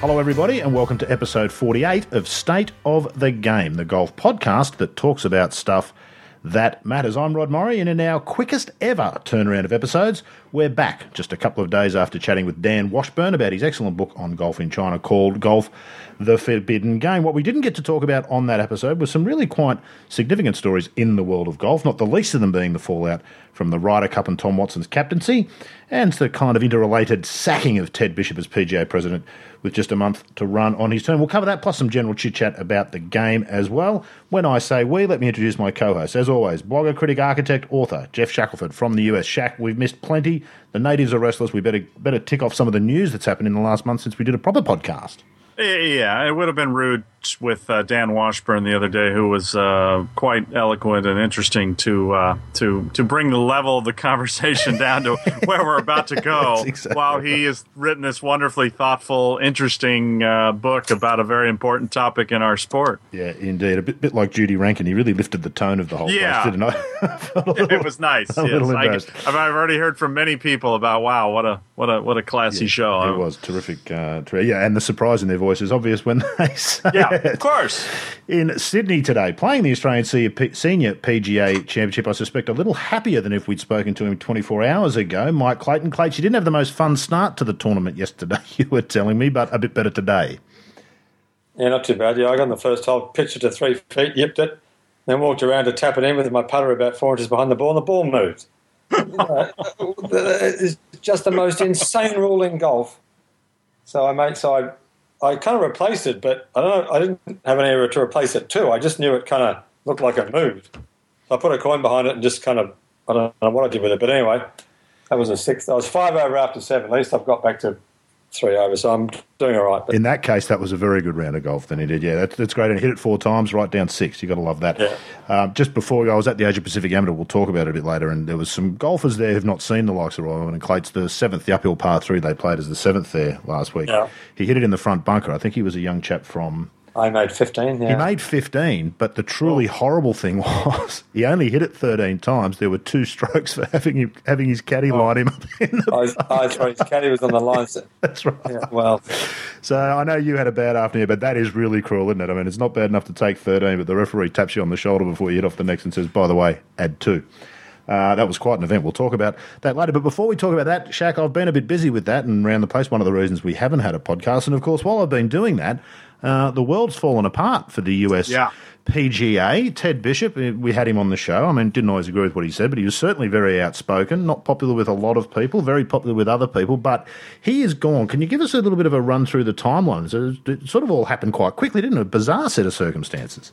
Hello, everybody, and welcome to episode 48 of State of the Game, the golf podcast that talks about stuff that matters. I'm Rod Morri, and in our quickest ever turnaround of episodes, we're back just a couple of days after chatting with Dan Washburn about his excellent book on golf in China called Golf the Forbidden Game. What we didn't get to talk about on that episode was some really quite significant stories in the world of golf, not the least of them being the fallout from the Ryder Cup and Tom Watson's captaincy, and the kind of interrelated sacking of Ted Bishop as PGA president with just a month to run on his term. We'll cover that plus some general chit chat about the game as well. When I say we, let me introduce my co host. As always, blogger, critic, architect, author, Geoff Shackelford from the US. Shack, we've missed plenty. The natives are restless. We better better tick off some of the news that's happened in the last month since we did a proper podcast. Yeah, it would have been rude with uh, Dan Washburn the other day, who was uh, quite eloquent and interesting to uh, to to bring the level of the conversation down to where we're about to go. Exactly while he has written this wonderfully thoughtful, interesting uh, book about a very important topic in our sport. Yeah, indeed, a bit, bit like Judy Rankin. He really lifted the tone of the whole. Yeah, place, didn't I? little, it was nice. yes. I, have already heard from many people about wow, what a what a what a classy yeah, show. It was terrific. Uh, yeah, and the surprise in their voice is obvious when they say yeah, of course. In Sydney today, playing the Australian Senior PGA Championship, I suspect a little happier than if we'd spoken to him 24 hours ago. Mike Clayton. Clayton, you didn't have the most fun start to the tournament yesterday, you were telling me, but a bit better today. Yeah, not too bad. Yeah, I got on the first hole, pitched it to three feet, yipped it, then walked around to tap it in with my putter about four inches behind the ball, and the ball moved. it's just the most insane rule in golf. So I made so I I kind of replaced it, but I don't know. I didn't have an area to replace it to. I just knew it kind of looked like it moved. So I put a coin behind it and just kind of I don't know what I did with it, but anyway, that was a six. I was five over after seven. At least I've got back to three over, so I'm doing all right. But in that case, that was a very good round of golf. Then he did, yeah, that's, that's great. And hit it four times, right down six. You got to love that. Yeah. Um, just before I was at the Asia Pacific Amateur, we'll talk about it a bit later. And there was some golfers there who've not seen the likes of Royal and Clates. The seventh, the uphill par three, they played as the seventh there last week. Yeah. He hit it in the front bunker. I think he was a young chap from I made 15. Yeah. He made 15, but the truly oh. horrible thing was he only hit it 13 times. There were two strokes for having him, having his caddy oh. line him up in the oh, oh, that's right. His caddy was on the line. So. that's right. Yeah, well, so I know you had a bad afternoon, but that is really cruel, isn't it? I mean, it's not bad enough to take 13, but the referee taps you on the shoulder before you hit off the next and says, by the way, add two. Uh, that was quite an event. We'll talk about that later. But before we talk about that, Shack, I've been a bit busy with that and around the place. One of the reasons we haven't had a podcast. And of course, while I've been doing that, uh, the world's fallen apart for the US yeah. PGA. Ted Bishop, uh, we had him on the show. I mean, didn't always agree with what he said, but he was certainly very outspoken, not popular with a lot of people, very popular with other people, but he is gone. Can you give us a little bit of a run through the timelines? It sort of all happened quite quickly, didn't it? A bizarre set of circumstances.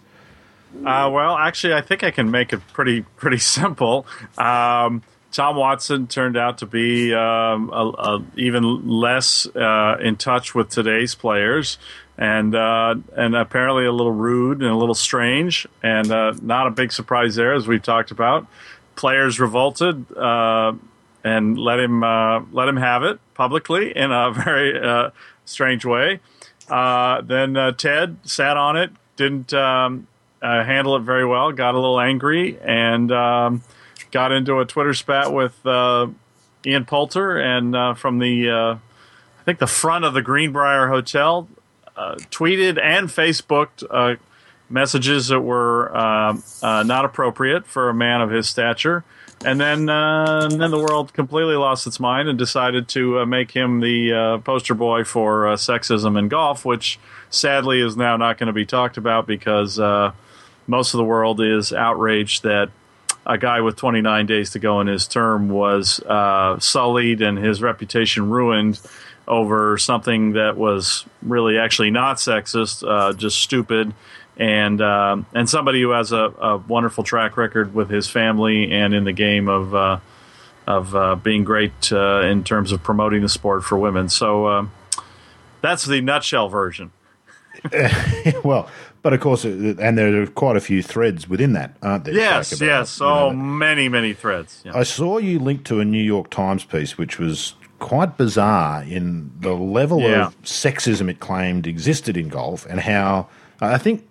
Uh, well, actually, I think I can make it pretty pretty simple. Um, Tom Watson turned out to be um, a, a even less uh, in touch with today's players and uh, and apparently a little rude and a little strange, and uh, not a big surprise there, as we've talked about. Players revolted uh, and let him uh, let him have it publicly in a very uh, strange way. Uh, then Ted sat on it, didn't um, handle it very well, got a little angry, and um, got into a Twitter spat with Ian Poulter and from the. I think the front of the Greenbrier Hotel tweeted and Facebooked uh, messages that were uh, uh, not appropriate for a man of his stature. And then, uh, and then the world completely lost its mind and decided to make him the poster boy for sexism in golf, which sadly is now not going to be talked about because most of the world is outraged that a guy with 29 days to go in his term was uh, sullied and his reputation ruined over something that was really actually not sexist, uh, just stupid, and uh, and somebody who has a, a, wonderful track record with his family and in the game of uh, of uh, being great uh, in terms of promoting the sport for women. So uh, that's the nutshell version. well, but of course, and there are quite a few threads within that, aren't there? Yes, yes, know, many, many threads. Yeah. I saw you linked to a New York Times piece, which was quite bizarre in the level yeah. of sexism it claimed existed in golf and how I think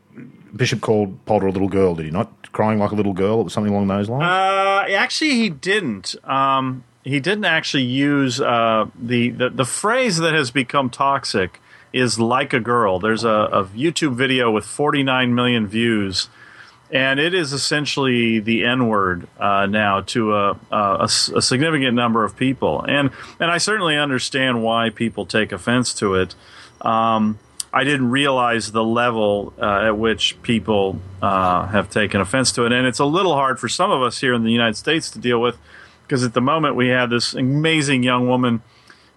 Bishop called Poulter a little girl, did he not? Crying like a little girl, it was something along those lines? Uh, actually, he didn't. Um, he didn't actually use uh, the, the, the phrase that has become toxic is like a girl. There's a, a YouTube video with 49 million views, and it is essentially the N word uh, now to a, a, a, significant number of people. And and I certainly understand why people take offense to it. Um, I didn't realize the level uh, at which people uh, have taken offense to it, and it's a little hard for some of us here in the United States to deal with because at the moment we have this amazing young woman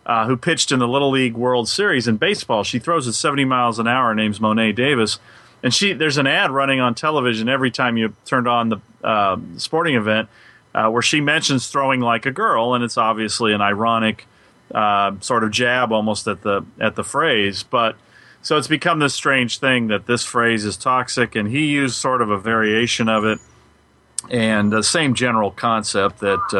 uh, who pitched in the Little League World Series in baseball. She throws at 70 miles an hour. Her name's Mo'ne Davis, and she there's an ad running on television every time you turned on the uh, sporting event uh, where she mentions throwing like a girl, and it's obviously an ironic uh, sort of jab almost at the at the phrase, but so it's become this strange thing that this phrase is toxic, and he used sort of a variation of it, and the same general concept that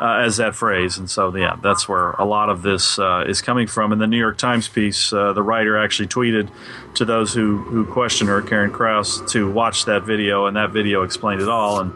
uh, as that phrase. And so, yeah, that's where a lot of this uh, is coming from. In the New York Times piece, uh, the writer actually tweeted to those who who questioned her, Karen Crouse, to watch that video, and that video explained it all. And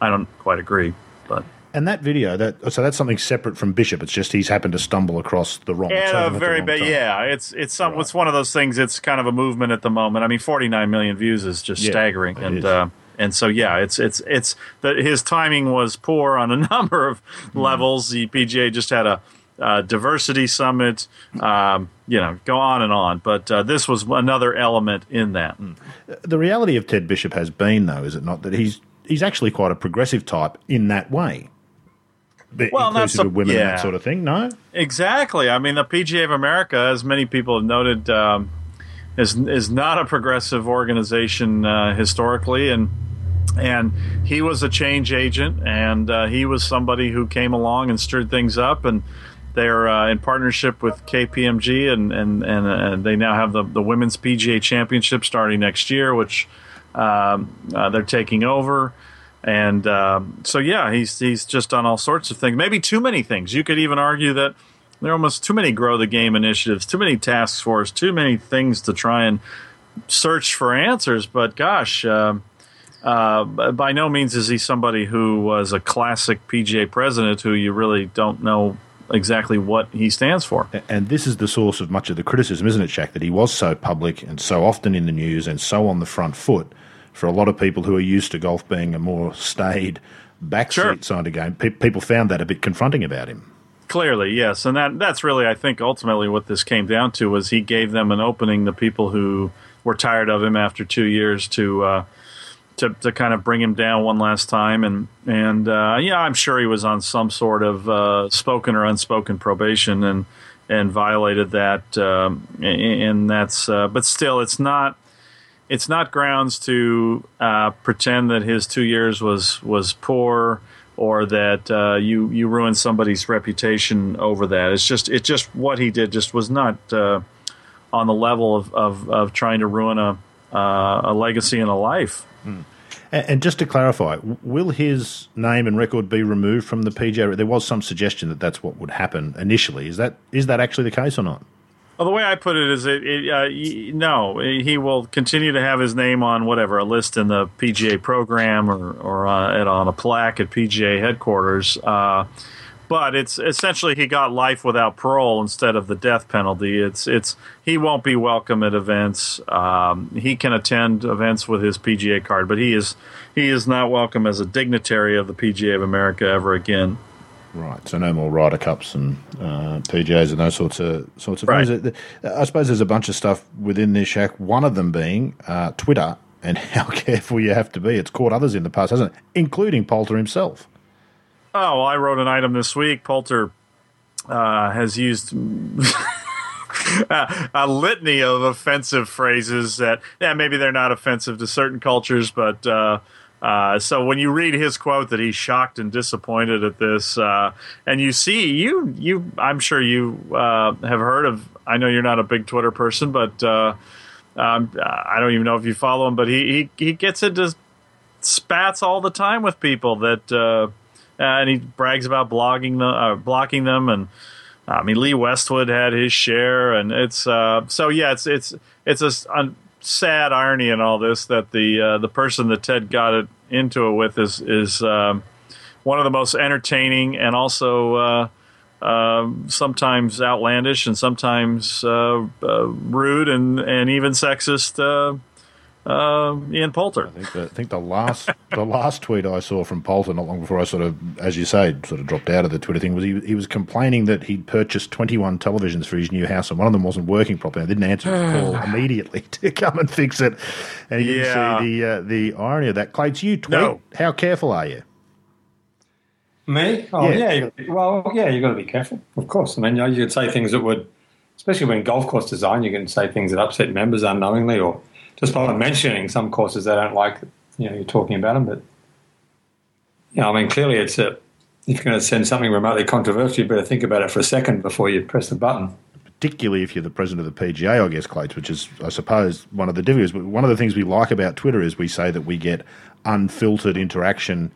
I don't quite agree, but and that video, that so that's something separate from Bishop. It's just he's happened to stumble across the wrong. Yeah, very bad. Yeah, it's it's some, right. it's one of those things. It's kind of a movement at the moment. I mean, 49 million views is just yeah, staggering, and uh, and so yeah, it's it's it's that his timing was poor on a number of mm. levels. The PGA just had a uh, diversity summit, um, you know, go on and on. But uh, this was another element in that. Mm. The reality of Ted Bishop has been, though, is it not, that he's he's actually quite a progressive type in that way well, inclusive of women yeah. and that sort of thing. No, exactly. I mean, the PGA of America, as many people have noted, um, is is not a progressive organization uh, historically, and and he was a change agent, and uh, he was somebody who came along and stirred things up, and they're uh, in partnership with KPMG, and and and, uh, they now have the the women's PGA Championship starting next year, which um, uh, they're taking over. And um, so, yeah, he's he's just done all sorts of things. Maybe too many things. You could even argue that there are almost too many grow the game initiatives, too many task force, too many things to try and search for answers. But gosh, uh, uh, by no means is he somebody who was a classic PGA president who you really don't know exactly what he stands for. And this is the source of much of the criticism, isn't it, Shack? That he was so public and so often in the news and so on the front foot for a lot of people who are used to golf being a more staid backseat sure. side of game, pe- people found that a bit confronting about him. Clearly, yes, and that that's really, I think, ultimately what this came down to was he gave them an opening. The people who were tired of him after two years to uh, to to kind of bring him down one last time, and and uh, yeah, I'm sure he was on some sort of uh, spoken or unspoken probation and and violated that, um, and that's uh, but still, it's not it's not grounds to uh, pretend that his two years was was poor or that uh, you you ruined somebody's reputation over that. It's just it's just what he did just was not uh, on the level of, of, of trying to ruin a uh, a legacy and a life. Hmm. And, and just to clarify, will his name and record be removed from the PGA? There was some suggestion that that's what would happen initially. Is that is that actually the case or not? Well, the way I put it is, it, it uh, no, he will continue to have his name on whatever a list in the PGA program or or uh, at, on a plaque at PGA headquarters. Uh, but it's essentially he got life without parole instead of the death penalty. It's it's he won't be welcome at events. Um, he can attend events with his PGA card, but he is he is not welcome as a dignitary of the PGA of America ever again. Right, so no more Ryder Cups and uh, PGAs and those sorts of sorts of right. things. I suppose there's a bunch of stuff within this shack. One of them being uh, Twitter and how careful you have to be. It's caught others in the past, hasn't it? Including Poulter himself. Oh, well, I wrote an item this week. Poulter uh, has used a, a, litany of offensive phrases that, yeah, maybe they're not offensive to certain cultures, but uh, uh, so when you read his quote that he's shocked and disappointed at this, uh, and you see you you I'm sure you uh, have heard of. I know you're not a big Twitter person, but uh, um, I don't even know if you follow him. But he he, he gets into spats all the time with people that, uh, and he brags about blogging the blocking them and. I mean, Lee Westwood had his share, and it's so yeah. It's it's it's a, sad irony in all this that the uh, the person that Ted got it into it with is is um, one of the most entertaining and also uh, uh, sometimes outlandish and sometimes uh, uh, rude and, and even sexist uh, Ian Poulter. I think the, I think the last the last tweet I saw from Poulter not long before I sort of, as you say, sort of dropped out of the Twitter thing was he, he was complaining that he'd purchased 21 televisions for his new house and one of them wasn't working properly. I didn't answer his call immediately to come and fix it. And you Yeah. see the uh, the irony of that. Clates, you tweet. No. How careful are you? Me? Oh Yeah. yeah. you gotta be- well, yeah, you've got to be careful. Of course. I mean, you, know, you could say things that would, especially when golf course design, you can say things that upset members unknowingly, or just by mentioning some courses they don't like. You know, you're talking about them, but you know, I mean, clearly, it's a. If you're going to send something remotely controversial, you better think about it for a second before you press the button. particularly if you're the president of the PGA, I guess, Clates, which is, I suppose, one of the difficulties. But one of the things we like about Twitter is we say that we get unfiltered interaction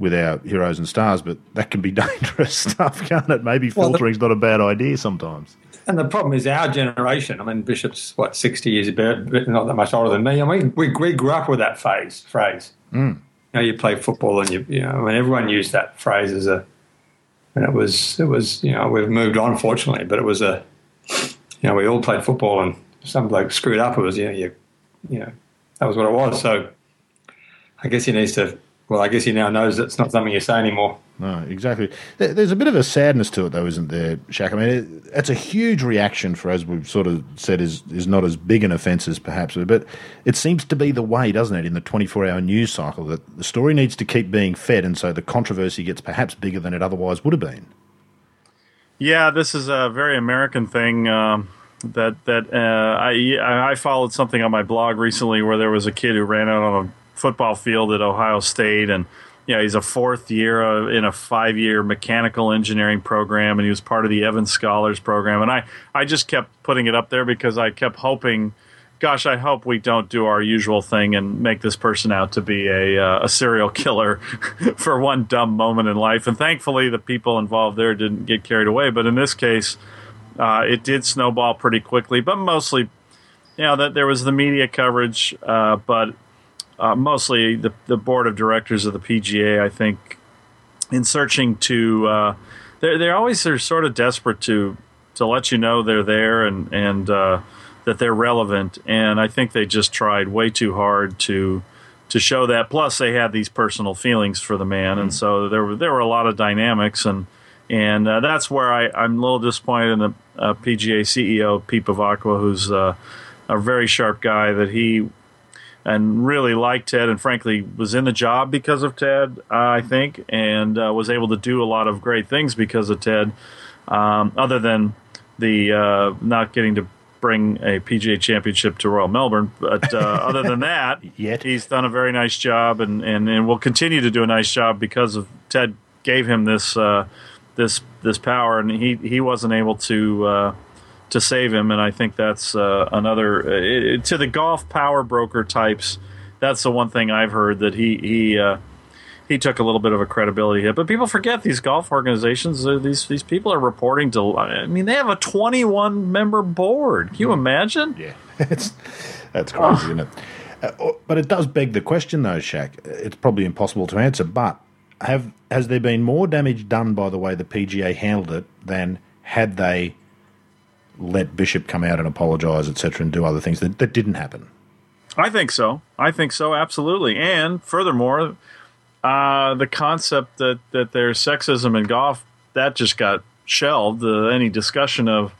with our heroes and stars, but that can be dangerous stuff, can't it? Maybe Well, the- not a bad idea sometimes. And the problem is our generation. I mean, Bishop's what sixty years, about not that much older than me. I mean, we we grew up with that phase phrase. Mm. You know, you play football, and you you know, I mean, everyone used that phrase as a. And it was it was you know we've moved on fortunately, but it was a. You know, we all played football, and some bloke screwed up. It was you know you, you know, that was what it was. So, I guess he needs to. Well, I guess he now knows it's not something you say anymore. No, exactly. There's a bit of a sadness to it, though, isn't there, Shack? I mean, it's a huge reaction for, as we've sort of said, is is not as big an offence as perhaps, but it seems to be the way, doesn't it, in the 24-hour news cycle that the story needs to keep being fed, and so the controversy gets perhaps bigger than it otherwise would have been. Yeah, this is a very American thing. Um, that that uh, I I followed something on my blog recently where there was a kid who ran out on a football field at Ohio State, and you know he's a fourth year uh, in a five year mechanical engineering program, and he was part of the Evans Scholars program, and I I just kept putting it up there because I kept hoping. Gosh, I hope we don't do our usual thing and make this person out to be a uh, a serial killer for one dumb moment in life. And thankfully, the people involved there didn't get carried away. But in this case, uh, it did snowball pretty quickly. But mostly, you know, that there was the media coverage, uh, but uh, mostly the the board of directors of the PGA, I think, in searching to, uh, they're they're always they're sort of desperate to to let you know they're there and and uh, that they're relevant. And I think they just tried way too hard to to show that. Plus, they had these personal feelings for the man, and so there were there were a lot of dynamics, and and uh, that's where I, I'm a little disappointed in the uh, PGA CEO Pete Bevacqua, who's uh, a very sharp guy that he and really liked Ted, and frankly was in the job because of Ted, uh, I think, and uh, was able to do a lot of great things because of Ted. Um, other than the uh, not getting to bring a PGA Championship to Royal Melbourne, but uh, other than that, Yet. he's done a very nice job, and, and, and will continue to do a nice job because of Ted gave him this uh, this this power, and he he wasn't able to. To save him, and I think that's uh, another uh, it, to the golf power broker types. That's the one thing I've heard that he he uh, he took a little bit of a credibility hit. But people forget these golf organizations. Uh, these these people are reporting to. I mean, they have a 21 member board. Can you imagine? Yeah, it's that's crazy, isn't it? Uh, oh, but it does beg the question, though, Shack. It's probably impossible to answer. But have has there been more damage done by the way the PGA handled it than had they let Bishop come out and apologise, etc., and do other things that, that didn't happen? I think so. I think so, absolutely. And furthermore, uh, the concept that, that there's sexism in golf, that just got shelved. Uh, any discussion of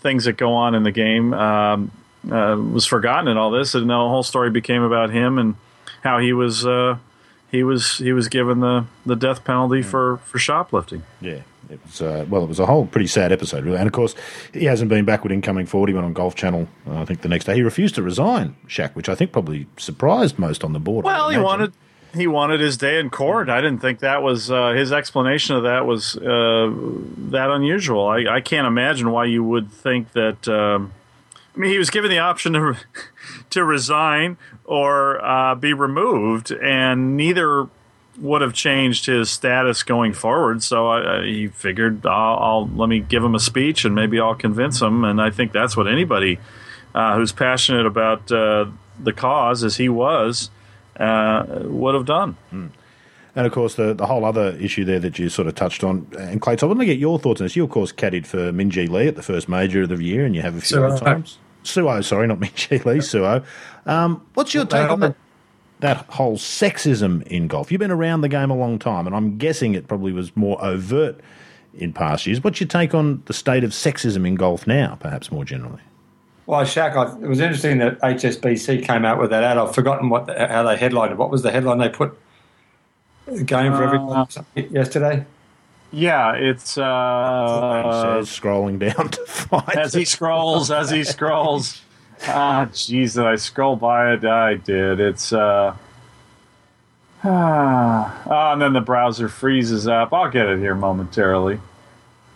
things that go on in the game um, uh, was forgotten in all this. And the whole story became about him and how he was uh, he was he was given the, the death penalty for, for shoplifting. Yeah, it was. Uh, well, it was a whole pretty sad episode, really. And of course, he hasn't been backward in coming forward. He went on Golf Channel. Uh, I think the next day he refused to resign, Shack, which I think probably surprised most on the board. Well, he wanted he wanted his day in court. I didn't think that was uh, his explanation of that was uh, that unusual. I, I can't imagine why you would think that. Um, I mean, he was given the option to to resign or uh, be removed, and neither would have changed his status going forward. So I, I, he figured, I'll, I'll let me give him a speech, and maybe I'll convince him. And I think that's what anybody uh, who's passionate about uh, the cause, as he was, uh, would have done. And of course, the, the whole other issue there that you sort of touched on, and Clay, I want to get your thoughts on this. You, of course, caddied for Minjee Lee at the first major of the year, and you have a few Suo. other times. Suo, sorry, not Minjee Lee, Suo. Um, what's your take on that, that whole sexism in golf? You've been around the game a long time, and I'm guessing it probably was more overt in past years. What's your take on the state of sexism in golf now, perhaps more generally? Well, Shack, I, it was interesting that HSBC came out with that ad. I've forgotten what the, how they headlined it. What was the headline they put? A game for everyone yesterday. Yeah, it's uh, says scrolling down to find as he scrolls, as he scrolls. Ah, jeez, did I scroll by it? I did. It's uh, ah, oh, and then the browser freezes up. I'll get it here momentarily.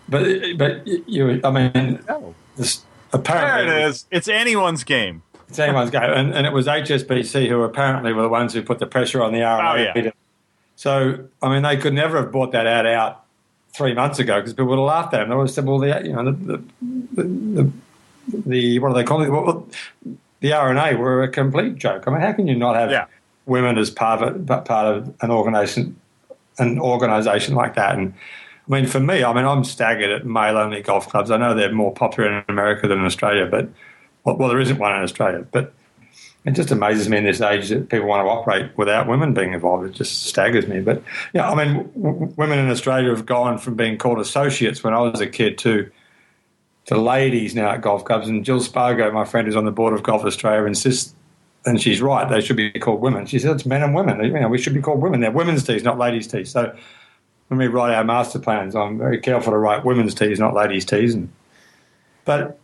But but you, I mean, this, apparently There it is. It's anyone's game. It's anyone's game, and, and it was HSBC who apparently were the ones who put the pressure on the R&A. Oh, yeah. So I mean, they could never have bought that ad out three months ago because people would have laughed at them. They would have said, "Well, the you know the the, the, the what do they call it? Well, the R&A were a complete joke. I mean, how can you not have Yeah. women as part of part of an organisation an organisation like that? And I mean, for me, I mean, I'm staggered at male-only golf clubs. I know they're more popular in America than in Australia, but well, well, there isn't one in Australia. But it just amazes me in this age that people want to operate without women being involved. It just staggers me. But yeah, I mean, w- women in Australia have gone from being called associates when I was a kid to to ladies now at golf clubs. And Jill Spargo, my friend who's on the board of Golf Australia, insists, and she's right, they should be called women. She says it's men and women. You know, we should be called women. They're women's tees, not ladies' tees. So when we write our master plans, I'm very careful to write women's tees, not ladies' tees. And, but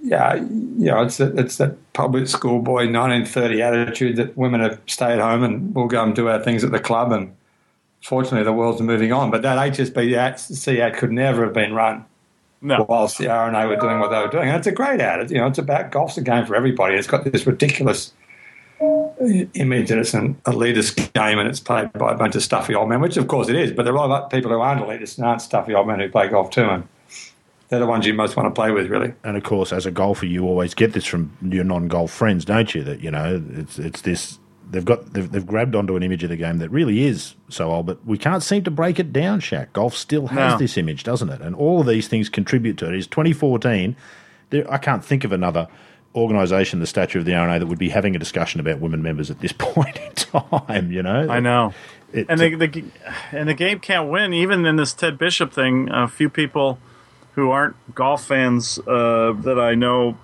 yeah, you know, it's that it's that public school boy 1930 attitude that women are stay at home and we'll go and do our things at the club. And fortunately, the world's moving on. But that HSBC ad could never have been run No. whilst the R&A were doing what they were doing. And it's a great ad. It's, you know, it's about golf's a game for everybody. It's got this ridiculous image that it's an elitist game and it's played by a bunch of stuffy old men, which of course it is. But there are a lot of people who aren't elitists and aren't stuffy old men who play golf too. And they're the ones you most want to play with, really. and of course, as a golfer, you always get this from your non-golf friends, don't you? That you know, it's it's this. They've got they've, they've grabbed onto an image of the game that really is so old, but we can't seem to break it down. Shack, golf still has No. this image, doesn't it? And all of these things contribute to it. It's 2014. There, I can't think of another organisation, the stature of the R&A, that would be having a discussion about women members at this point in time. You know, I know. It- and the, the and the game can't win. Even in this Ted Bishop thing, a few people who aren't golf fans uh, that I know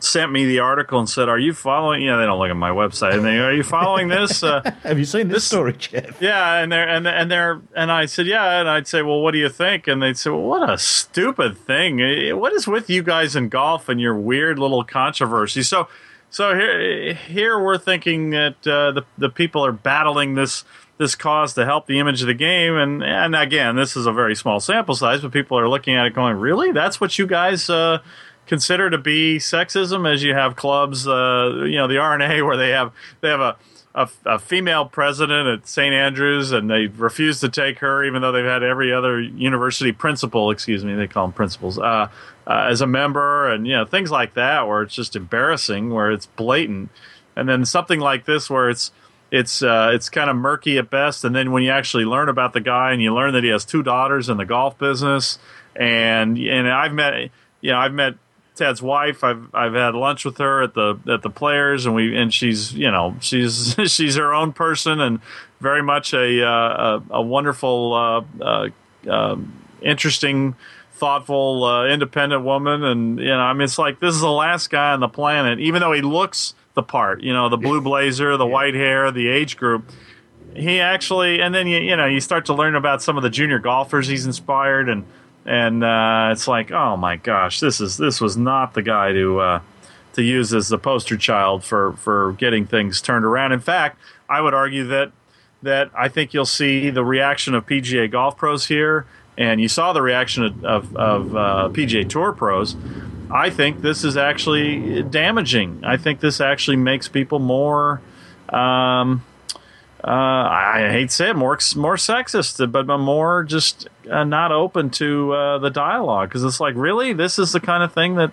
sent me the article and said, "Are you following?" Yeah, they don't look at my website. And they, are you following this? Uh, Have you seen this, This- story, Geoff? yeah, and they're and and they're and I said, "Yeah," and I'd say, "Well, what do you think?" And they'd say, "Well, what a stupid thing! What is with you guys in golf and your weird little controversy?" So. So here, here we're thinking that uh, the the people are battling this this cause to help the image of the game, and and again, this is a very small sample size, but people are looking at it going, really? That's what you guys uh, consider to be sexism? As you have clubs, uh, you know, the R&A where they have they have a a, a female president at St. Andrews, and they refuse to take her, even though they've had every other university principal, excuse me, they call them principals, uh, uh, as a member, and you know things like that, where it's just embarrassing, where it's blatant, and then something like this, where it's it's uh, it's kind of murky at best, and then when you actually learn about the guy, and you learn that he has two daughters in the golf business, and and I've met, you know, I've met Ted's wife. I've I've had lunch with her at the at the players, and we and she's you know she's she's her own person and very much a uh, a, a wonderful, uh, uh, um, interesting, thoughtful, uh, independent woman. And you know, I mean, it's like this is the last guy on the planet, even though he looks the part. You know, the blue blazer, the white hair, the age group. He actually, and then you you know you start to learn about some of the junior golfers he's inspired and and uh, it's like, oh my gosh, this is this was not the guy to uh, to use as the poster child for for getting things turned around. In fact, I would argue that that I think you'll see the reaction of PGA golf pros here, and you saw the reaction of, of, of uh, PGA Tour pros. I think this is actually damaging. I think this actually makes people more. Um, uh, I hate to say it, more more sexist, but more just uh, not open to uh, the dialogue because it's like, really, this is the kind of thing that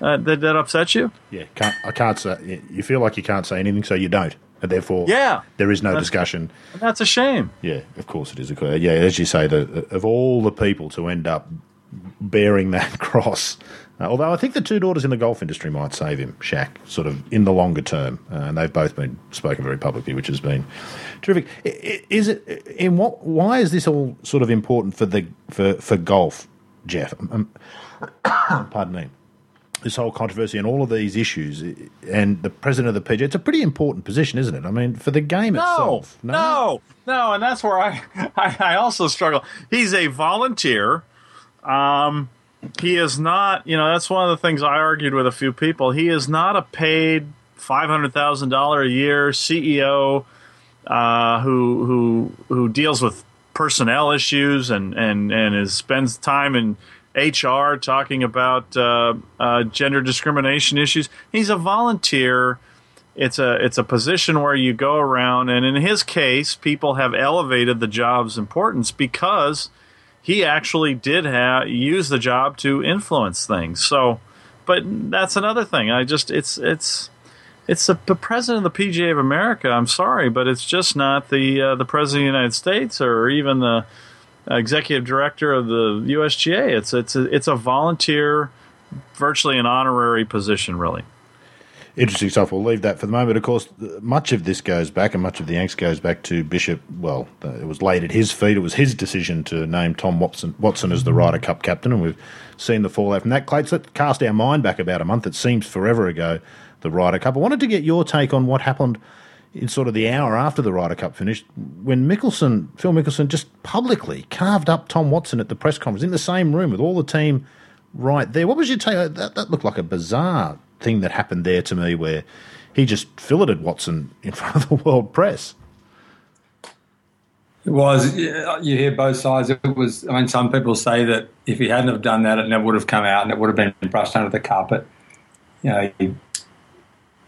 uh, that, that upsets you. Yeah, can't, I can't say. You feel like you can't say anything, so you don't. And therefore, Yeah. there is no That's- discussion. That's a shame. Yeah, of course it is. Yeah, as you say, the, of all the people to end up bearing that cross. Uh, although I think the two daughters in the golf industry might save him, Shack, sort of in the longer term, uh, and they've both been spoken very publicly, which has been terrific. Is it in what? Why is this all sort of important for the for for golf, Geoff? Um, pardon me. This whole controversy and all of these issues, and the president of the PGA, it's a pretty important position, isn't it? I mean, for the game No, itself. no, no, and that's where I, I, I also struggle. He's a volunteer. Um, he is not. You know, that's one of the things I argued with a few people. He is not a paid five hundred thousand dollar a year CEO uh, who who who deals with personnel issues and and and is spends time in HR talking about uh, uh, gender discrimination issues. He's a volunteer it's a it's a position where you go around and in his case people have elevated the job's importance because he actually did use the job to influence things so but that's another thing i just it's it's it's the, the president of the PGA of America. I'm sorry, but it's just not the uh, the president of the United States or even the executive director of the USGA. It's it's a, it's a volunteer, virtually an honorary position, really. Interesting stuff. We'll leave that for the moment. Of course, much of this goes back, and much of the angst goes back to Bishop. Well, it was laid at his feet. It was his decision to name Tom Watson, Watson as the Ryder Cup captain, and we've seen the fallout from that. Clates, let's cast our mind back about a month. It seems forever ago, the Ryder Cup. I wanted to get your take on what happened in sort of the hour after the Ryder Cup finished, when Mickelson, Phil Mickelson, just publicly carved up Tom Watson at the press conference in the same room with all the team right there. What was your take? That, that looked like a bizarre thing that happened there to me, where he just filleted Watson in front of the world press. It was. You hear both sides. It was. I mean, some people say that if he hadn't have done that, it never would have come out, and it would have been brushed under the carpet. You know, he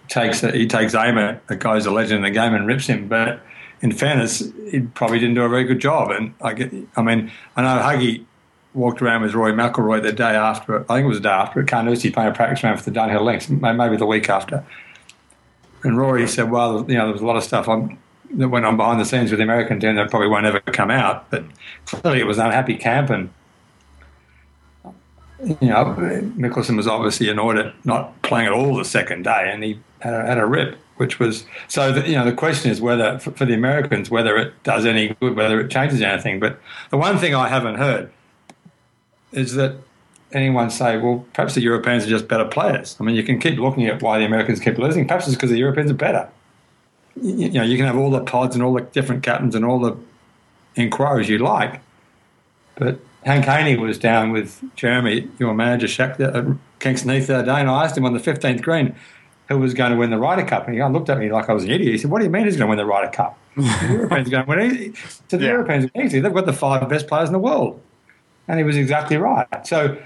takes he takes aim at a guy's a legend in the game and rips him. But in fairness, he probably didn't do a very good job. And I get. I mean, I know Huggy walked around with Rory McIlroy the day after. I think it was the day after at Carnoustie playing a practice round for the Dunhill Links, maybe the week after. And Rory said, "Well, you know, there was a lot of stuff on, that went on behind the scenes with the American team that probably won't ever come out. But clearly, it was an unhappy camp, and you know, Mickelson was obviously annoyed at not playing at all the second day, and he had a, had a rip, which was so. The, you know, the question is whether for, for the Americans whether it does any good, whether it changes anything. But the one thing I haven't heard is that anyone say, well, perhaps the Europeans are just better players. I mean, you can keep looking at why the Americans keep losing. Perhaps it's because the Europeans are better. You, you know, you can have all the pods and all the different captains and all the inquiries you like, but Hank Haney was down with Jeremy, your manager, Shack, at uh, Kingston Heath the other day, and I asked him on the 15th green who was going to win the Ryder Cup. And he looked at me like I was an idiot. He said, What do you mean he's going to win the Ryder Cup? the Europeans are going to win it. So the Yeah. Europeans are easy. They've got the five best players in the world. And he was exactly right. So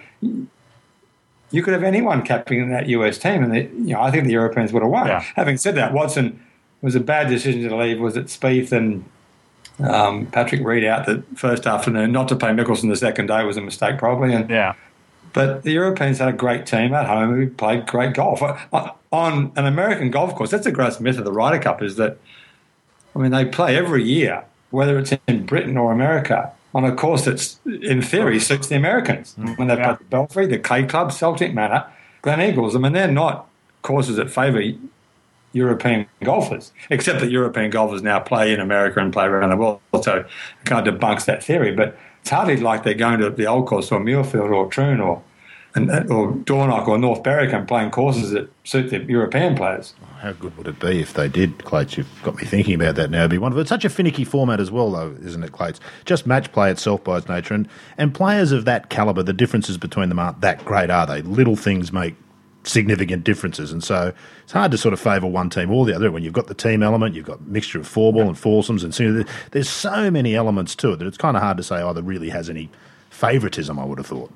you could have anyone captaining that US team, and the, you know I think the Europeans would have won. Yeah. Having said that, Watson was a bad decision to leave. Was it Spieth and um, Patrick Reed out the first afternoon? Not to play Mickelson the second day was a mistake, probably. And Yeah. but the Europeans had a great team at home who played great golf Uh, on an American golf course. That's a gross myth of the Ryder Cup is that I mean they play every year, whether it's in Britain or America, on a course that's in theory suits the Americans. Mm-hmm. When they Yeah. the Belfry, the K Club, Celtic Manor, Gleneagles. I mean they're not courses that favour European golfers, except that European golfers now play in America and play around the world. So it kind of debunks that theory. But it's hardly like they're going to the old course or Muirfield or Troon or and, uh, or Dornoch or North Berwick and playing courses that suit the European players. Oh, how good would it be if they did, Clates? You've got me thinking about that now. It'd be. It's such a finicky format as well, though, isn't it, Clates? Just match play itself by its nature. And, and players of that calibre, the differences between them aren't that great, are they? Little things make significant differences. And so it's hard to sort of favour one team or the other. When you've got the team element, you've got mixture of four ball and foursomes, and so there's so many elements to it that it's kind of hard to say oh, either really has any favouritism, I would have thought.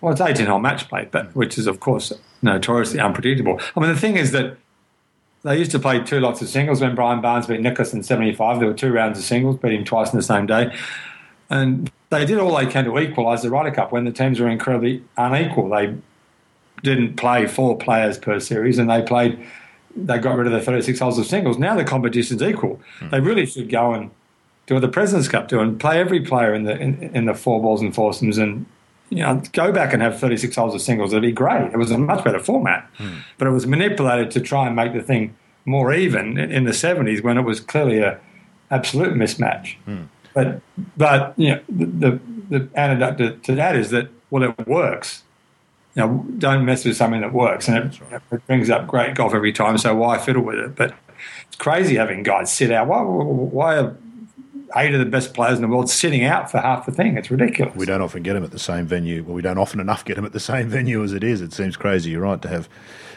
Well, it's 18 hole match play, but which is, of course, notoriously unpredictable. I mean, the thing is that they used to play two lots of singles when Brian Barnes beat Nicklaus in 75. There were two rounds of singles, beat him twice in the same day. And they did all they can to equalise the Ryder Cup when the teams were incredibly unequal. They didn't play four players per series and they played they got rid of the 36 holes of singles. Now the competition's equal. Hmm. They really should go and do what the President's Cup do and play every player in the in, in the four balls and foursomes and you know go back and have 36 holes of singles. It'd be great. It was a much better format, hmm. but it was manipulated to try and make the thing more even in, the 70s when it was clearly a absolute mismatch. Hmm. But but you know the the, the antidote to, to that is that well it works. You know, don't mess with something that works, and it, it brings up great golf every time. So why fiddle with it? But it's crazy having guys sit out. Why why are eight of the best players in the world sitting out for half the thing? It's ridiculous. We don't often get them at the same venue. Well, we don't often enough get them at the same venue as it is. It seems crazy. You're right to have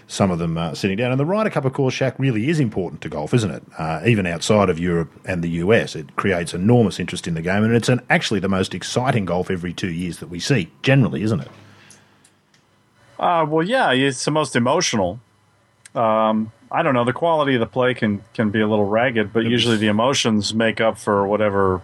some of them uh, sitting down. And the Ryder Cup, of course, Shack, really is important to golf, isn't it? Uh, even outside of Europe and the US, it creates enormous interest in the game, and it's an, actually the most exciting golf every two years that we see, generally, isn't it? Uh, well, yeah, it's the most emotional. Um, I don't know. The quality of the play can can be a little ragged, but usually the emotions make up for whatever.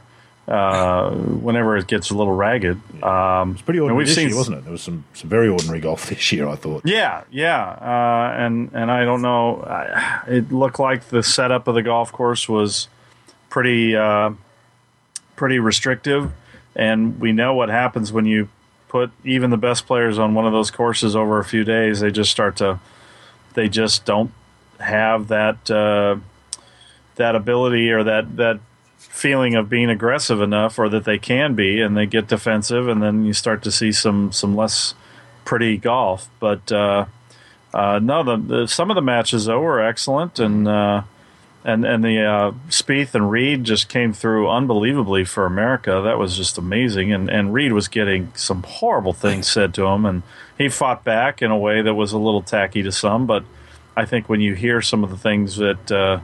Uh, whenever it gets a little ragged, um, It's pretty ordinary we've this seen year, wasn't it? There was some, some very ordinary golf this year, I thought. Yeah, yeah, uh, and and I don't know. I, it looked like the setup of the golf course was pretty uh, pretty restrictive, and we know what happens when you put even the best players on one of those courses over a few days. They just start to, they just don't have that uh, that ability or that that feeling of being aggressive enough, or that they can be, and they get defensive, and then you start to see some some less pretty golf. But uh, uh, no, the, the some of the matches though were excellent, and uh, and and the uh, Spieth and Reed just came through unbelievably for America. That was just amazing, and and Reed was getting some horrible things said to him, and he fought back in a way that was a little tacky to some, but I think when you hear some of the things that uh,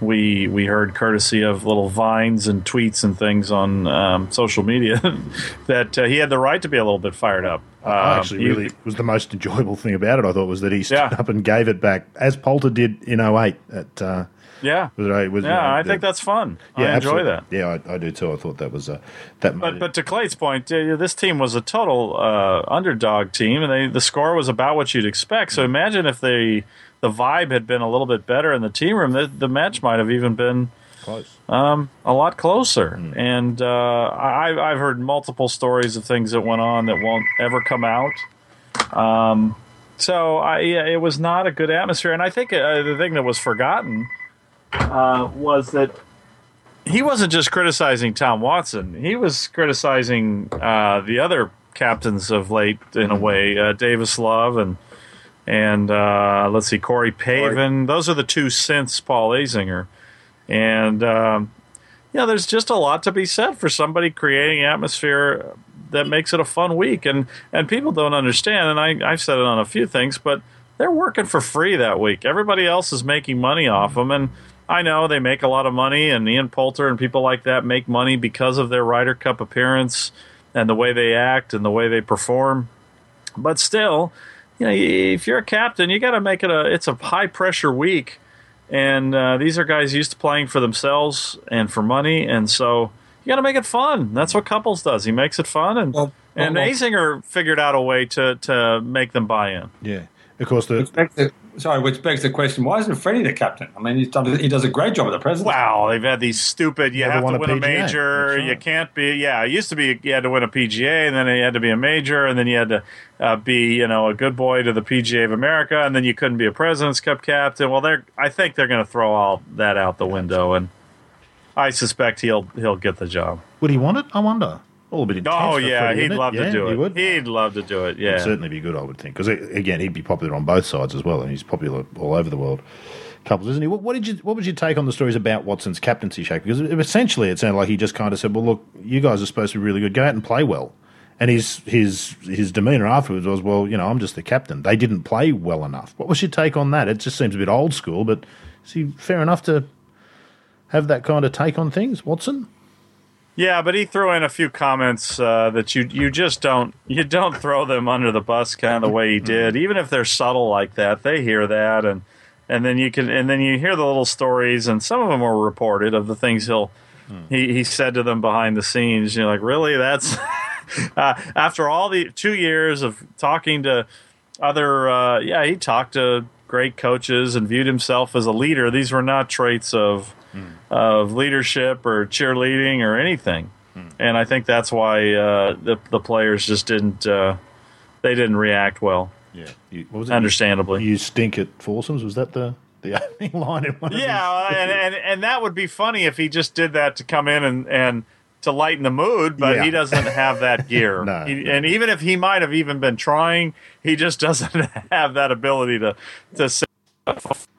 we we heard courtesy of little vines and tweets and things on um, social media that uh, he had the right to be a little bit fired up. Um, actually really was the most enjoyable thing about it. I thought was that he stood Yeah. up and gave it back as Poulter did in 08 at. Uh, yeah, was it, was, yeah. I the- think that's fun. yeah, I enjoy absolutely. that. Yeah, I, I do too. I thought that was uh, that. But but to Clay's point, uh, this team was a total uh, underdog team, and they the score was about what you'd expect. So imagine if they the vibe had been a little bit better in the team room, the, the match might have even been close. um, a lot closer. And uh, I, I've heard multiple stories of things that went on that won't ever come out. Um, so I, yeah, it was not a good atmosphere. And I think uh, the thing that was forgotten uh, was that he wasn't just criticizing Tom Watson; he was criticizing uh, the other captains of late in a way, uh, Davis Love and and uh, let's see, Corey Pavin. Those are the two since Paul Azinger. And um, yeah, there's just a lot to be said for somebody creating atmosphere that makes it a fun week. And and people don't understand. And I I've said it on a few things, but they're working for free that week. Everybody else is making money off them, and I know they make a lot of money. And Ian Poulter and people like that make money because of their Ryder Cup appearance and the way they act and the way they perform. But still, you know, if you're a captain, you got to make it a. It's a high pressure week and uh, these are guys used to playing for themselves and for money, and so you got to make it fun. That's what Couples does. He makes it fun, and Well, and well, well- Azinger figured out a way to to make them buy in. Yeah, of course. The Which begs the, sorry, which begs the question: Why isn't Freddie the captain? I mean, he's done, he does a great job at the president. Wow, they've had these stupid. You Never have to win a PGA. major. That's right. You can't be. Yeah, it used to be you had to win a PGA, and then you had to be a major, and then you had to uh, be you know a good boy to the PGA of America, and then you couldn't be a Presidents Cup captain. Well, they're. I think they're going to throw all that out the window, and I suspect he'll he'll get the job. would he want it? I wonder. All a bit intense. Oh yeah, Freddie, he'd love Yeah, to do he it. would. He'd love to do it. Yeah, It'd certainly be good, I would think, because again, he'd be popular on both sides as well, and he's popular all over the world. Couples, isn't he? What, what did you? What was your take on the stories about Watson's captaincy, Shack? Because essentially, it sounded like he just kind of said, "Well, look, you guys are supposed to be really good. Go out and play well." And his his his demeanour afterwards was, "Well, you know, I'm just the captain. They didn't play well enough." What was your take on that? It just seems a bit old school, but is he fair enough to have that kind of take on things, Watson? Yeah, but he threw in a few comments uh, that you you just don't you don't throw them under the bus kind of the way he did. Even if they're subtle like that, they hear that and and then you can and then you hear the little stories and some of them were reported of the things he'll he, he said to them behind the scenes. You're like, really? That's uh, after all the two years of talking to other uh, yeah he talked to great coaches and viewed himself as a leader. These were not traits of of leadership or cheerleading or anything. And I think that's why uh, the the players just didn't uh, they didn't react well. Yeah. You, what was it? Understandably. You stink at foursomes. Was that the the opening line in one of Yeah, and, and and that would be funny if he just did that to come in and and to lighten the mood, but Yeah. he doesn't have that gear. No, He- no. And even if he might have even been trying, he just doesn't have that ability to to sit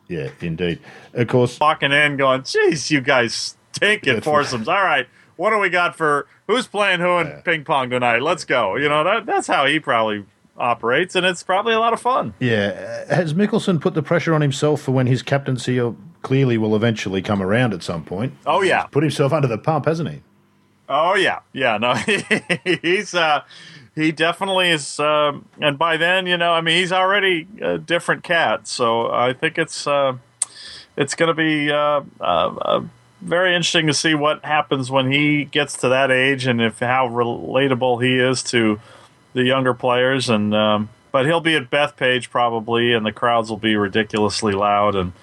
yeah, indeed. Of course, walking in going, jeez, you guys stink at foursomes." All right, what do we got for who's playing who in Yeah. ping pong tonight? Let's go. You know that that's how he probably operates, and it's probably a lot of fun. yeah. Has Mickelson put the pressure on himself for when his captaincy clearly will eventually come around at some point? Oh yeah, Put himself under the pump, hasn't he? Oh yeah, yeah. No, he's uh, he definitely is. Um, and by then, you know, I mean, he's already a different cat. So I think it's uh, it's going to be uh, uh, uh, very interesting to see what happens when he gets to that age and if how relatable he is to the younger players. And um, but he'll be at Bethpage probably, and the crowds will be ridiculously loud and.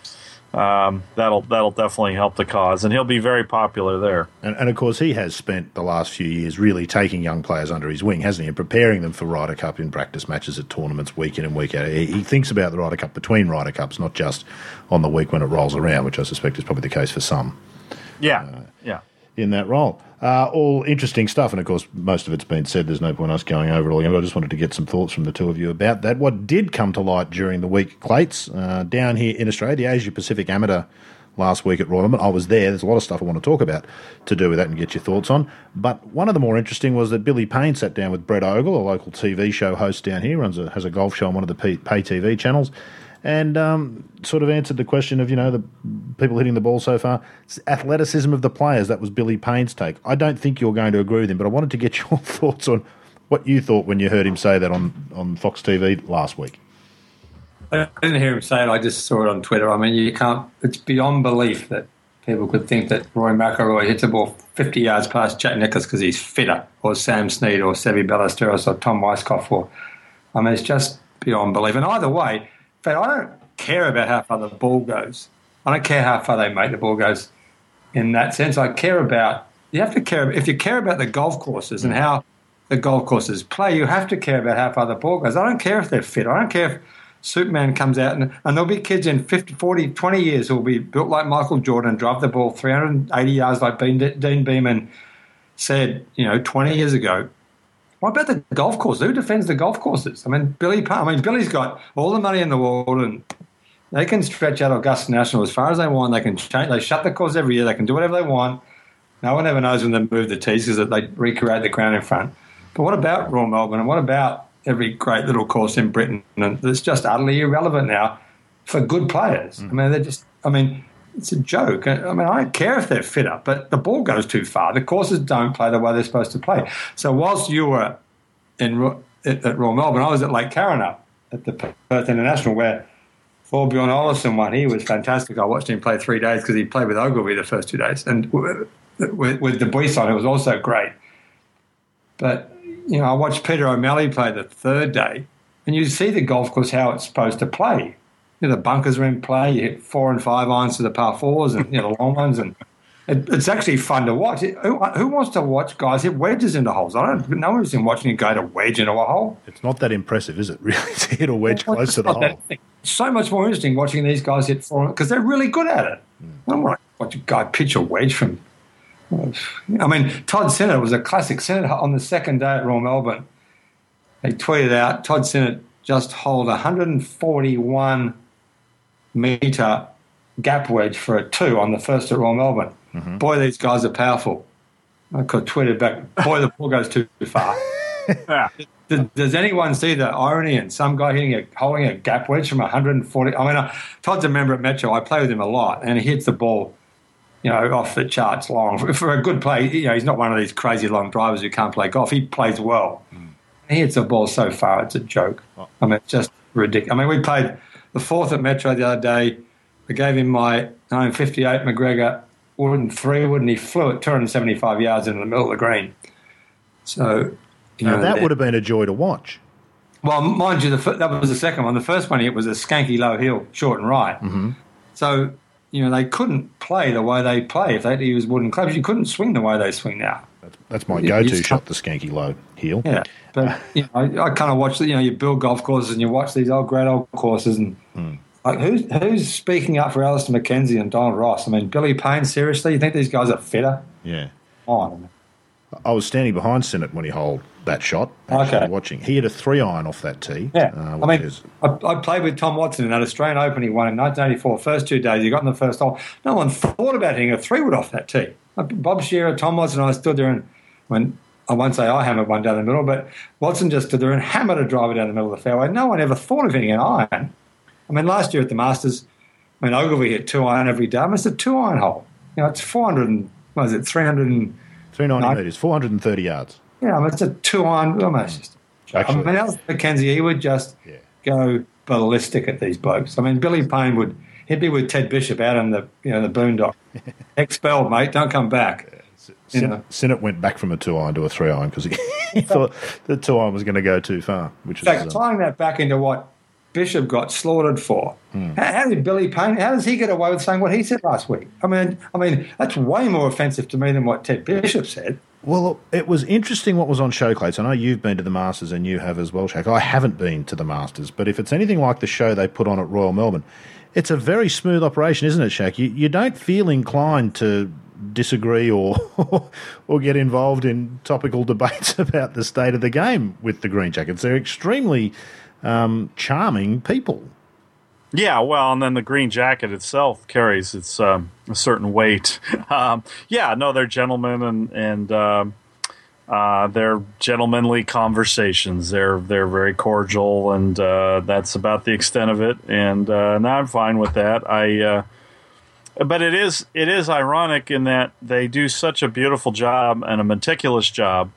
Um, that'll that'll definitely help the cause, and he'll be very popular there. And, and of course, he has spent the last few years really taking young players under his wing, hasn't he, and preparing them for Ryder Cup in practice matches at tournaments week in and week out. He, he thinks about the Ryder Cup between Ryder Cups, not just on the week when it rolls around, which I suspect is probably the case for some Yeah, yeah. In that role. Uh, all interesting stuff, and of course, most of it's been said. There's no point us going over it all again. But I just wanted to get some thoughts from the two of you about that. What did come to light during the week, Clates, uh, down here in Australia, the Asia Pacific Amateur last week at Royal Melbourne. I was there. There's a lot of stuff I want to talk about to do with that and get your thoughts on. But one of the more interesting was that Billy Payne sat down with Brett Ogle, a local TV show host down here, runs a, has a golf show on one of the P- pay TV channels, and um, sort of answered the question of you know the people hitting the ball so far. It's athleticism of the players. That was Billy Payne's take. I don't think you're going to agree with him, but I wanted to get your thoughts on what you thought when you heard him say that on, on Fox TV last week. I didn't hear him say it. I just saw it on Twitter. I mean, you can't. It's beyond belief that people could think that Rory McIlroy hits a ball 50 yards past Jack Nicklaus because he's fitter, or Sam Snead, or Seve Ballesteros, or Tom Weiskopf. Or I mean, it's just beyond belief. And either way, fact, I don't care about how far the ball goes. I don't care how far they make the ball goes. In that sense, I care about. You have to care if you care about the golf courses and mm. how the golf courses play. You have to care about how far the ball goes. I don't care if they're fit. I don't care if Superman comes out and, and there'll be kids in 50, 40, 20 years who will be built like Michael Jordan drive the ball 380 yards like Dean, Deane Beman said, you know, 20 years ago. What about the golf course? Who defends the golf courses? I mean, Billy. Pa- I mean, Billy's got all the money in the world, and they can stretch out Augusta National as far as they want. They can change. They shut the course every year. They can do whatever they want. No one ever knows when they move the tees because they recreate the ground in front. But what about Royal Melbourne? And what about every great little course in Britain? And it's just utterly irrelevant now for good players. Mm. I mean, they're just. I mean, it's a joke. I mean, I don't care if they're fit up, but the ball goes too far. The courses don't play the way they're supposed to play. So whilst you were in at, Royal Melbourne, I was at Lake Karrinyup at the Perth International where Thorbjorn Olesen won. He was fantastic. I watched him play three days because he played with Ogilvy the first two days, and with, with Buisson, it was also great. But you know, I watched Peter O'Malley play the third day, and you see the golf course how it's supposed to play. You know, the bunkers are in play. You hit four and five irons to the par fours, and you know the long ones, and it, it's actually fun to watch. It, who, who wants to watch guys hit wedges into holes? I don't. No one's been watching you go to wedge into a hole. It's not that impressive, is it? Really, to hit a wedge close to the hole. It's so much more interesting watching these guys hit four because they're really good at it. Hmm. I don't want to watch a guy pitch a wedge from. I mean, Todd Sinnott was a classic. Sinnott on the second day at Royal Melbourne, he tweeted out Todd Sinnott just holed 141 meter gap wedge for a two on the first at Royal Melbourne. Boy, these guys are powerful. I could tweeted back, boy, the ball goes too far. Does, does anyone see the irony in some guy hitting a holding a gap wedge from 140? I mean, uh, Todd's a member at Metro. I play with him a lot, and he hits the ball, you know, off the charts long for, for a good play. You know, he's not one of these crazy long drivers who can't play golf. He plays well. He hits the ball so far, it's a joke. I mean, it's just ridiculous. I mean, we played the fourth at Metro the other day. I gave him my 958 McGregor wooden three wood, and he flew it 275 yards into the middle of the green. So, you Now, know, that would have been a joy to watch. Well, mind you, the, that was the second one. The first one, it was a skanky low hill, short and right. Mm-hmm. So, you know, they couldn't play the way they play if they had to use wooden clubs. You couldn't swing the way they swing now. That's, that's my go-to shot, the skanky low heel. Yeah, but you know, I, I kind of watch the, you know, you build golf courses and you watch these old great old courses and like who's who's speaking up for Alister MacKenzie and Donald Ross? I mean, Billy Payne. Seriously, you think these guys are fitter? Yeah. On I was standing behind Sinnott when he holed that shot. Okay. Watching. He had a three iron off that tee. yeah, uh, I mean, is- I, I played with Tom Watson in that Australian Open he won in 1984. First two days, he got in the first hole. No one thought about hitting a three wood off that tee. Bob Shearer, Tom Watson, and I stood there and when. I won't say I hammered one down the middle, but Watson just stood there and hammered a driver down the middle of the fairway. No one ever thought of hitting an iron. I mean, last year at the Masters, I mean, Ogilvy hit two iron every day. I mean, it's a two iron hole. You know, it's 400 and, what is it, 300 and, 390 No. metres, 430 yards. yeah, I mean, it's a two iron, oh, almost just. Actually, I mean, Alister MacKenzie, he would just Yeah. go ballistic at these blokes. I mean, Billy Payne would, he'd be with Ted Bishop out in the, you know, the boondock. Expelled, mate, don't come back. Sinnott went back from a two iron to a three iron because he, he thought the two iron was going to go too far, which fact, is. um, tying that back into what Bishop got slaughtered for. How, how did Billy Payne? How does he get away with saying what he said last week? I mean, I mean that's way more offensive to me than what Ted Bishop said. Well, it was interesting what was on show, Clates. I know you've been to the Masters and you have as well, Shack. I haven't been to the Masters, but if it's anything like the show they put on at Royal Melbourne, it's a very smooth operation, isn't it, Shack? You, you don't feel inclined to disagree or or get involved in topical debates about the state of the game with the Green Jackets. They're extremely um, charming people. Yeah, well, and then the green jacket itself carries its um, a certain weight. Um, yeah, no, they're gentlemen and and um, uh, they're gentlemanly conversations. They're they're very cordial, and uh, that's about the extent of it. And uh, and I'm fine with that. I. Uh, but it is it is ironic in that they do such a beautiful job and a meticulous job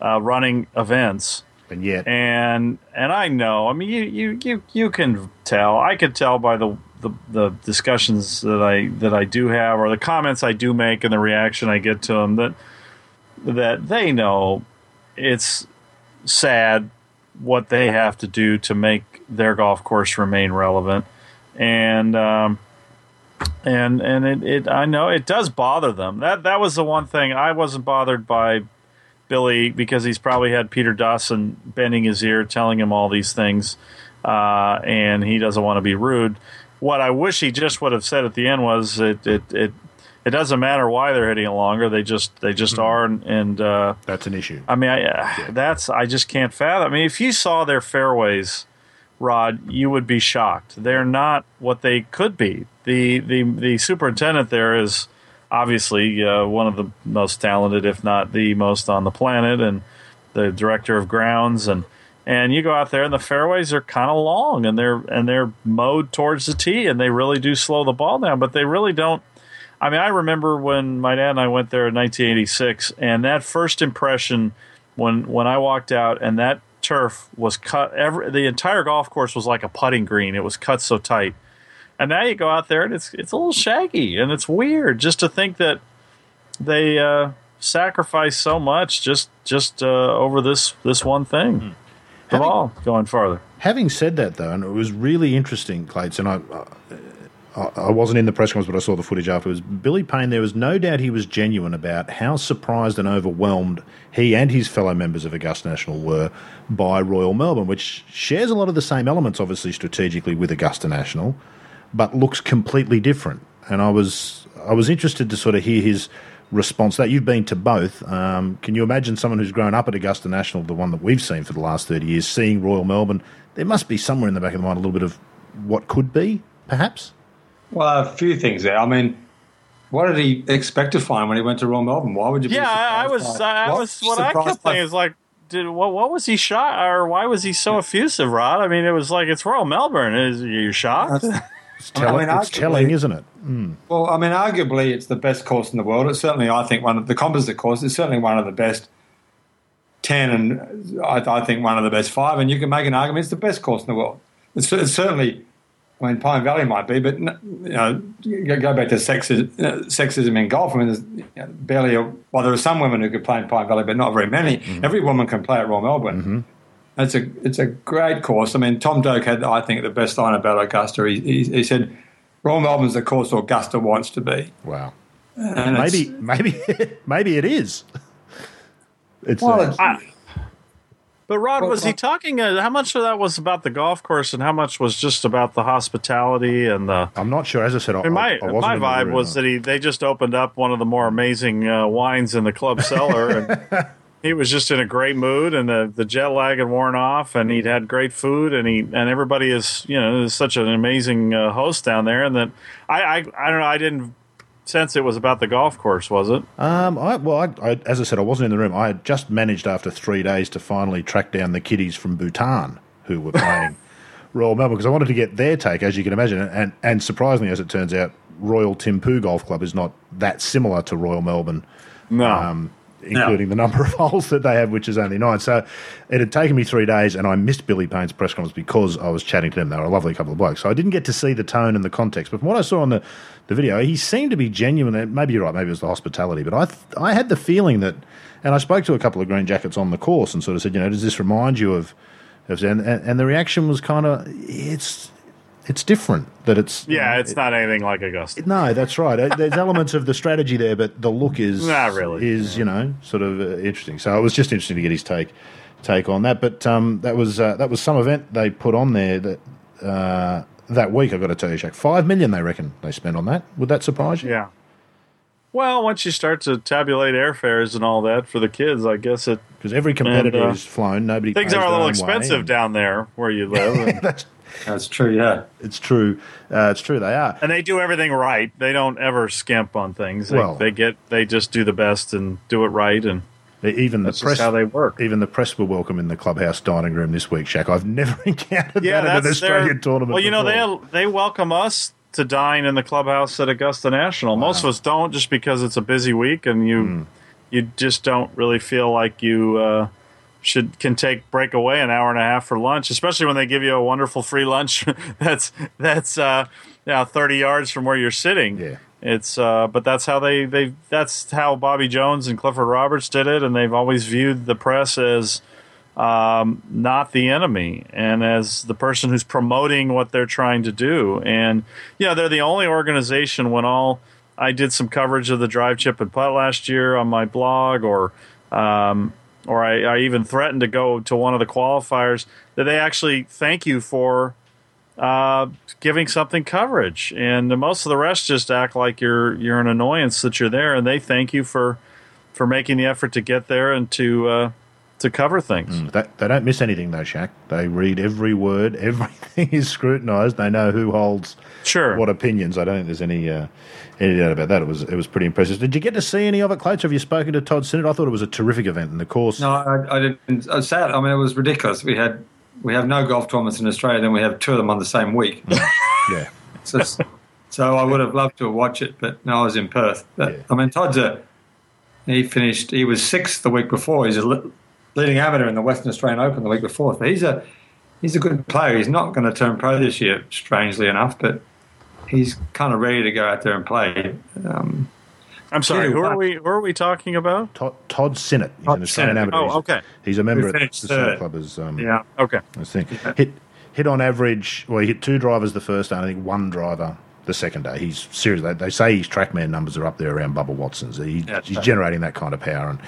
uh, running events And yet, and and I know. I mean, you you you you can tell. I could tell by the, the the discussions that I that I do have, or the comments I do make, and the reaction I get to them that that they know it's sad what they have to do to make their golf course remain relevant, and. Um, and and it, it I know it does bother them. That that was the one thing I wasn't bothered by Billy because he's probably had Peter Dawson bending his ear, telling him all these things, uh, and he doesn't want to be rude. What I wish he just would have said at the end was it it it, it doesn't matter why they're hitting it longer. They just they just are, and, and uh, that's an issue. I mean, I, that's I just can't fathom. I mean, if you saw their fairways, Rod, you would be shocked. They're not what they could be. the the The superintendent there is obviously uh, one of the most talented, if not the most on the planet, and the director of grounds and. And you go out there, and the fairways are kind of long, and they're and they're mowed towards the tee, and they really do slow the ball down. But they really don't I mean, I remember when my dad and I went there in 1986, and that first impression when when I walked out and that turf was cut. Every the entire golf course was like a putting green. It was cut so tight. And now you go out there and it's it's a little shaggy and it's weird just to think that they uh, sacrifice so much just just uh, over this this one thing. The Having- ball going farther. Having said that, though, and it was really interesting, Clates, and I, I, wasn't in the press conference, but I saw the footage afterwards. Billy Payne, there was no doubt he was genuine about how surprised and overwhelmed he and his fellow members of Augusta National were by Royal Melbourne, which shares a lot of the same elements, obviously, strategically with Augusta National, but looks completely different. And I was, I was interested to sort of hear his response that. You've been to both. Um, can you imagine someone who's grown up at Augusta National, the one that we've seen for the last 30 years, seeing Royal Melbourne? There must be somewhere in the back of the mind a little bit of what could be, perhaps? Well, a few things there. I mean, what did he expect to find when he went to Royal Melbourne? Why would you? be Yeah, I, I was. by- I was. What I surprised kept thinking is like, did what? What was he shot, or why was he so effusive, Rod? I mean, it was like it's Royal Melbourne. Is you shocked? It's, tell- I mean, it's arguably- telling, isn't it? Hmm. Well, I mean, arguably, it's the best course in the world. It's certainly, I think, one of the composite course is certainly one of the best ten, and I, I think one of the best five. And you can make an argument it's the best course in the world. It's, it's certainly. I mean, Pine Valley might be, but you know, go back to sexism, uh, sexism in golf. I mean, there's you know, barely. A, well, there are some women who could play in Pine Valley, but not very many. Every woman can play at Royal Melbourne. It's a it's a great course. I mean, Tom Doak had, I think, the best line about Augusta. He, he, he said, "Royal Melbourne's the course Augusta wants to be." Wow. And Maybe, maybe, maybe it is. It's Well, uh, it's- I- but Rod, was he talking? Uh, how much of that was about the golf course, and how much was just about the hospitality and the? I'm not sure. As I said, I, my I wasn't my vibe was that he they just opened up one of the more amazing uh, wines in the club cellar, and he was just in a great mood, and the, the jet lag had worn off, and he'd had great food, and he and everybody is you know is such an amazing uh, host down there, and that I, I I don't know I didn't sense it was about the golf course, was it? Um, I, well, I, I, as I said, I wasn't in the room. I had just managed after three days to finally track down the kiddies from Bhutan who were playing Royal Melbourne because I wanted to get their take, as you can imagine. And, and surprisingly, as it turns out, Royal Thimphu Golf Club is not that similar to Royal Melbourne. No. um, including the number of holes that they have, which is only nine. So it had taken me three days, and I missed Billy Payne's press conference because I was chatting to them. They were a lovely couple of blokes. So I didn't get to see the tone and the context. But from what I saw on the, the video, he seemed to be genuine. Maybe you're right, maybe it was the hospitality, but I, th- I had the feeling that, and I spoke to a couple of green jackets on the course and sort of said, you know, does this remind you of, of and, and, and the reaction was kind of, it's, it's different that it's yeah, it's not anything like Augusta. no, that's right. Uh, There's elements of the strategy there, but the look is Not really. is you know sort of uh, interesting. So it was just interesting to get his take take on that. But um, that was uh, that was some event they put on there that uh, that week. I've got to tell you, Shack, five million they reckon they spent on that. Would that surprise you? Yeah. Well, once you start to tabulate airfares and all that for the kids, I guess it Because every competitor And, uh, is flown. Nobody things are a little expensive way, down there where you live. That's That's true, yeah. it's true. Uh, it's true. They are. and they do everything right. They don't ever skimp on things. They, Well- they get they just do the best and do it right, and Even the press. just how they work. even the press were welcome in the clubhouse dining room this week, Shack. I've never encountered Yeah, that in an that's their- Australian tournament. Well, you know they they welcome us to dine in the clubhouse at Augusta National. Most of us don't, just because it's a busy week and you Hmm. you just don't really feel like you uh, should can take break away an hour and a half for lunch, especially when they give you a wonderful free lunch that's that's uh, you know, thirty yards from where you're sitting. Yeah. It's uh, but that's how they they that's how Bobby Jones and Clifford Roberts did it, and they've always viewed the press as um, not the enemy and as the person who's promoting what they're trying to do. And yeah, they're the only organization when all I did some coverage of the drive chip and putt last year on my blog, or um, or I, I even threatened to go to one of the qualifiers that they actually thank you for uh, giving something coverage, and most of the rest just act like you're you're an annoyance that you're there, and they thank you for for making the effort to get there and to uh, to cover things. They, they don't miss anything though, Shack. They read every word. Everything is scrutinised. They know who holds Sure. what opinions. I don't think there's any uh, any doubt about that. It was it was pretty impressive. Did you get to see any of it, Clates? Have you spoken to Todd Sinnott? I thought it was a terrific event, and the course. No, I, I didn't. I was sad. I mean, it was ridiculous. We had we have no golf tournaments in Australia, then we have two of them on the same week. Yeah, It's just- so I would have loved to watch it, but no, I was in Perth. But, Yeah. I mean, Todd's a he finished. He was sixth the week before. He's a leading amateur in the Western Australian Open the week before. So he's a he's a good player. He's not going to turn pro this year, strangely enough, but he's kind of ready to go out there and play. Um, I'm sorry. Who are we? Who are we talking about? Todd, Todd Sinnott. He's Todd an Australian Sinnott. amateur. Oh, okay. He's a member Who at the finished third. club as um, yeah, Okay. I think hit hit on average. Well, he hit two drivers the first day. and I think one driver the second day. He's serious. They, they say his TrackMan numbers are up there around Bubba Watson's. He, Yeah, he's right. generating that kind of power and.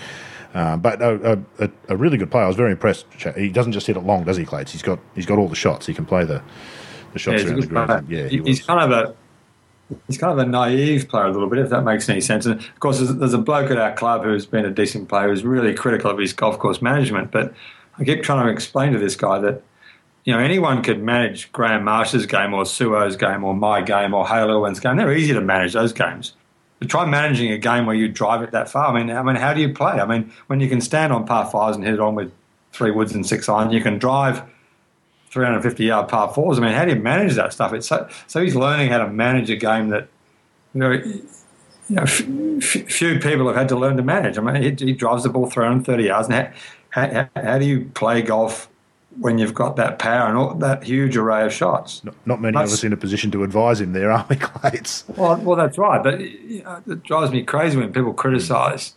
Uh, but a, a, a really good player. I was very impressed. He doesn't just hit it long, does he, Clates? He's got he's got all the shots. He can play the the yeah, shots he's around the player. Yeah, He- he's was. kind of a he's kind of a naive player a little bit, if that makes any sense. And of course, there's, there's a bloke at our club who's been a decent player who's really critical of his golf course management. But I keep trying to explain to this guy that you know anyone could manage Graham Marsh's game or Su Oh's game or my game or Hale Irwin's game. They're easy to manage those games. But try managing a game where you drive it that far. I mean, I mean, how do you play? I mean, when you can stand on par fives and hit it on with three woods and six iron, you can drive 350 yard par fours. I mean, how do you manage that stuff? It's so, so he's learning how to manage a game that you know, you know f- f- few people have had to learn to manage. I mean, he, he drives the ball 330 yards. And how, how, how do you play golf when you've got that power and all, that huge array of shots? Not, not many of That's- us in a position to advise him there, are we, Clates? Well, well, that's right. But you know, it drives me crazy when people criticise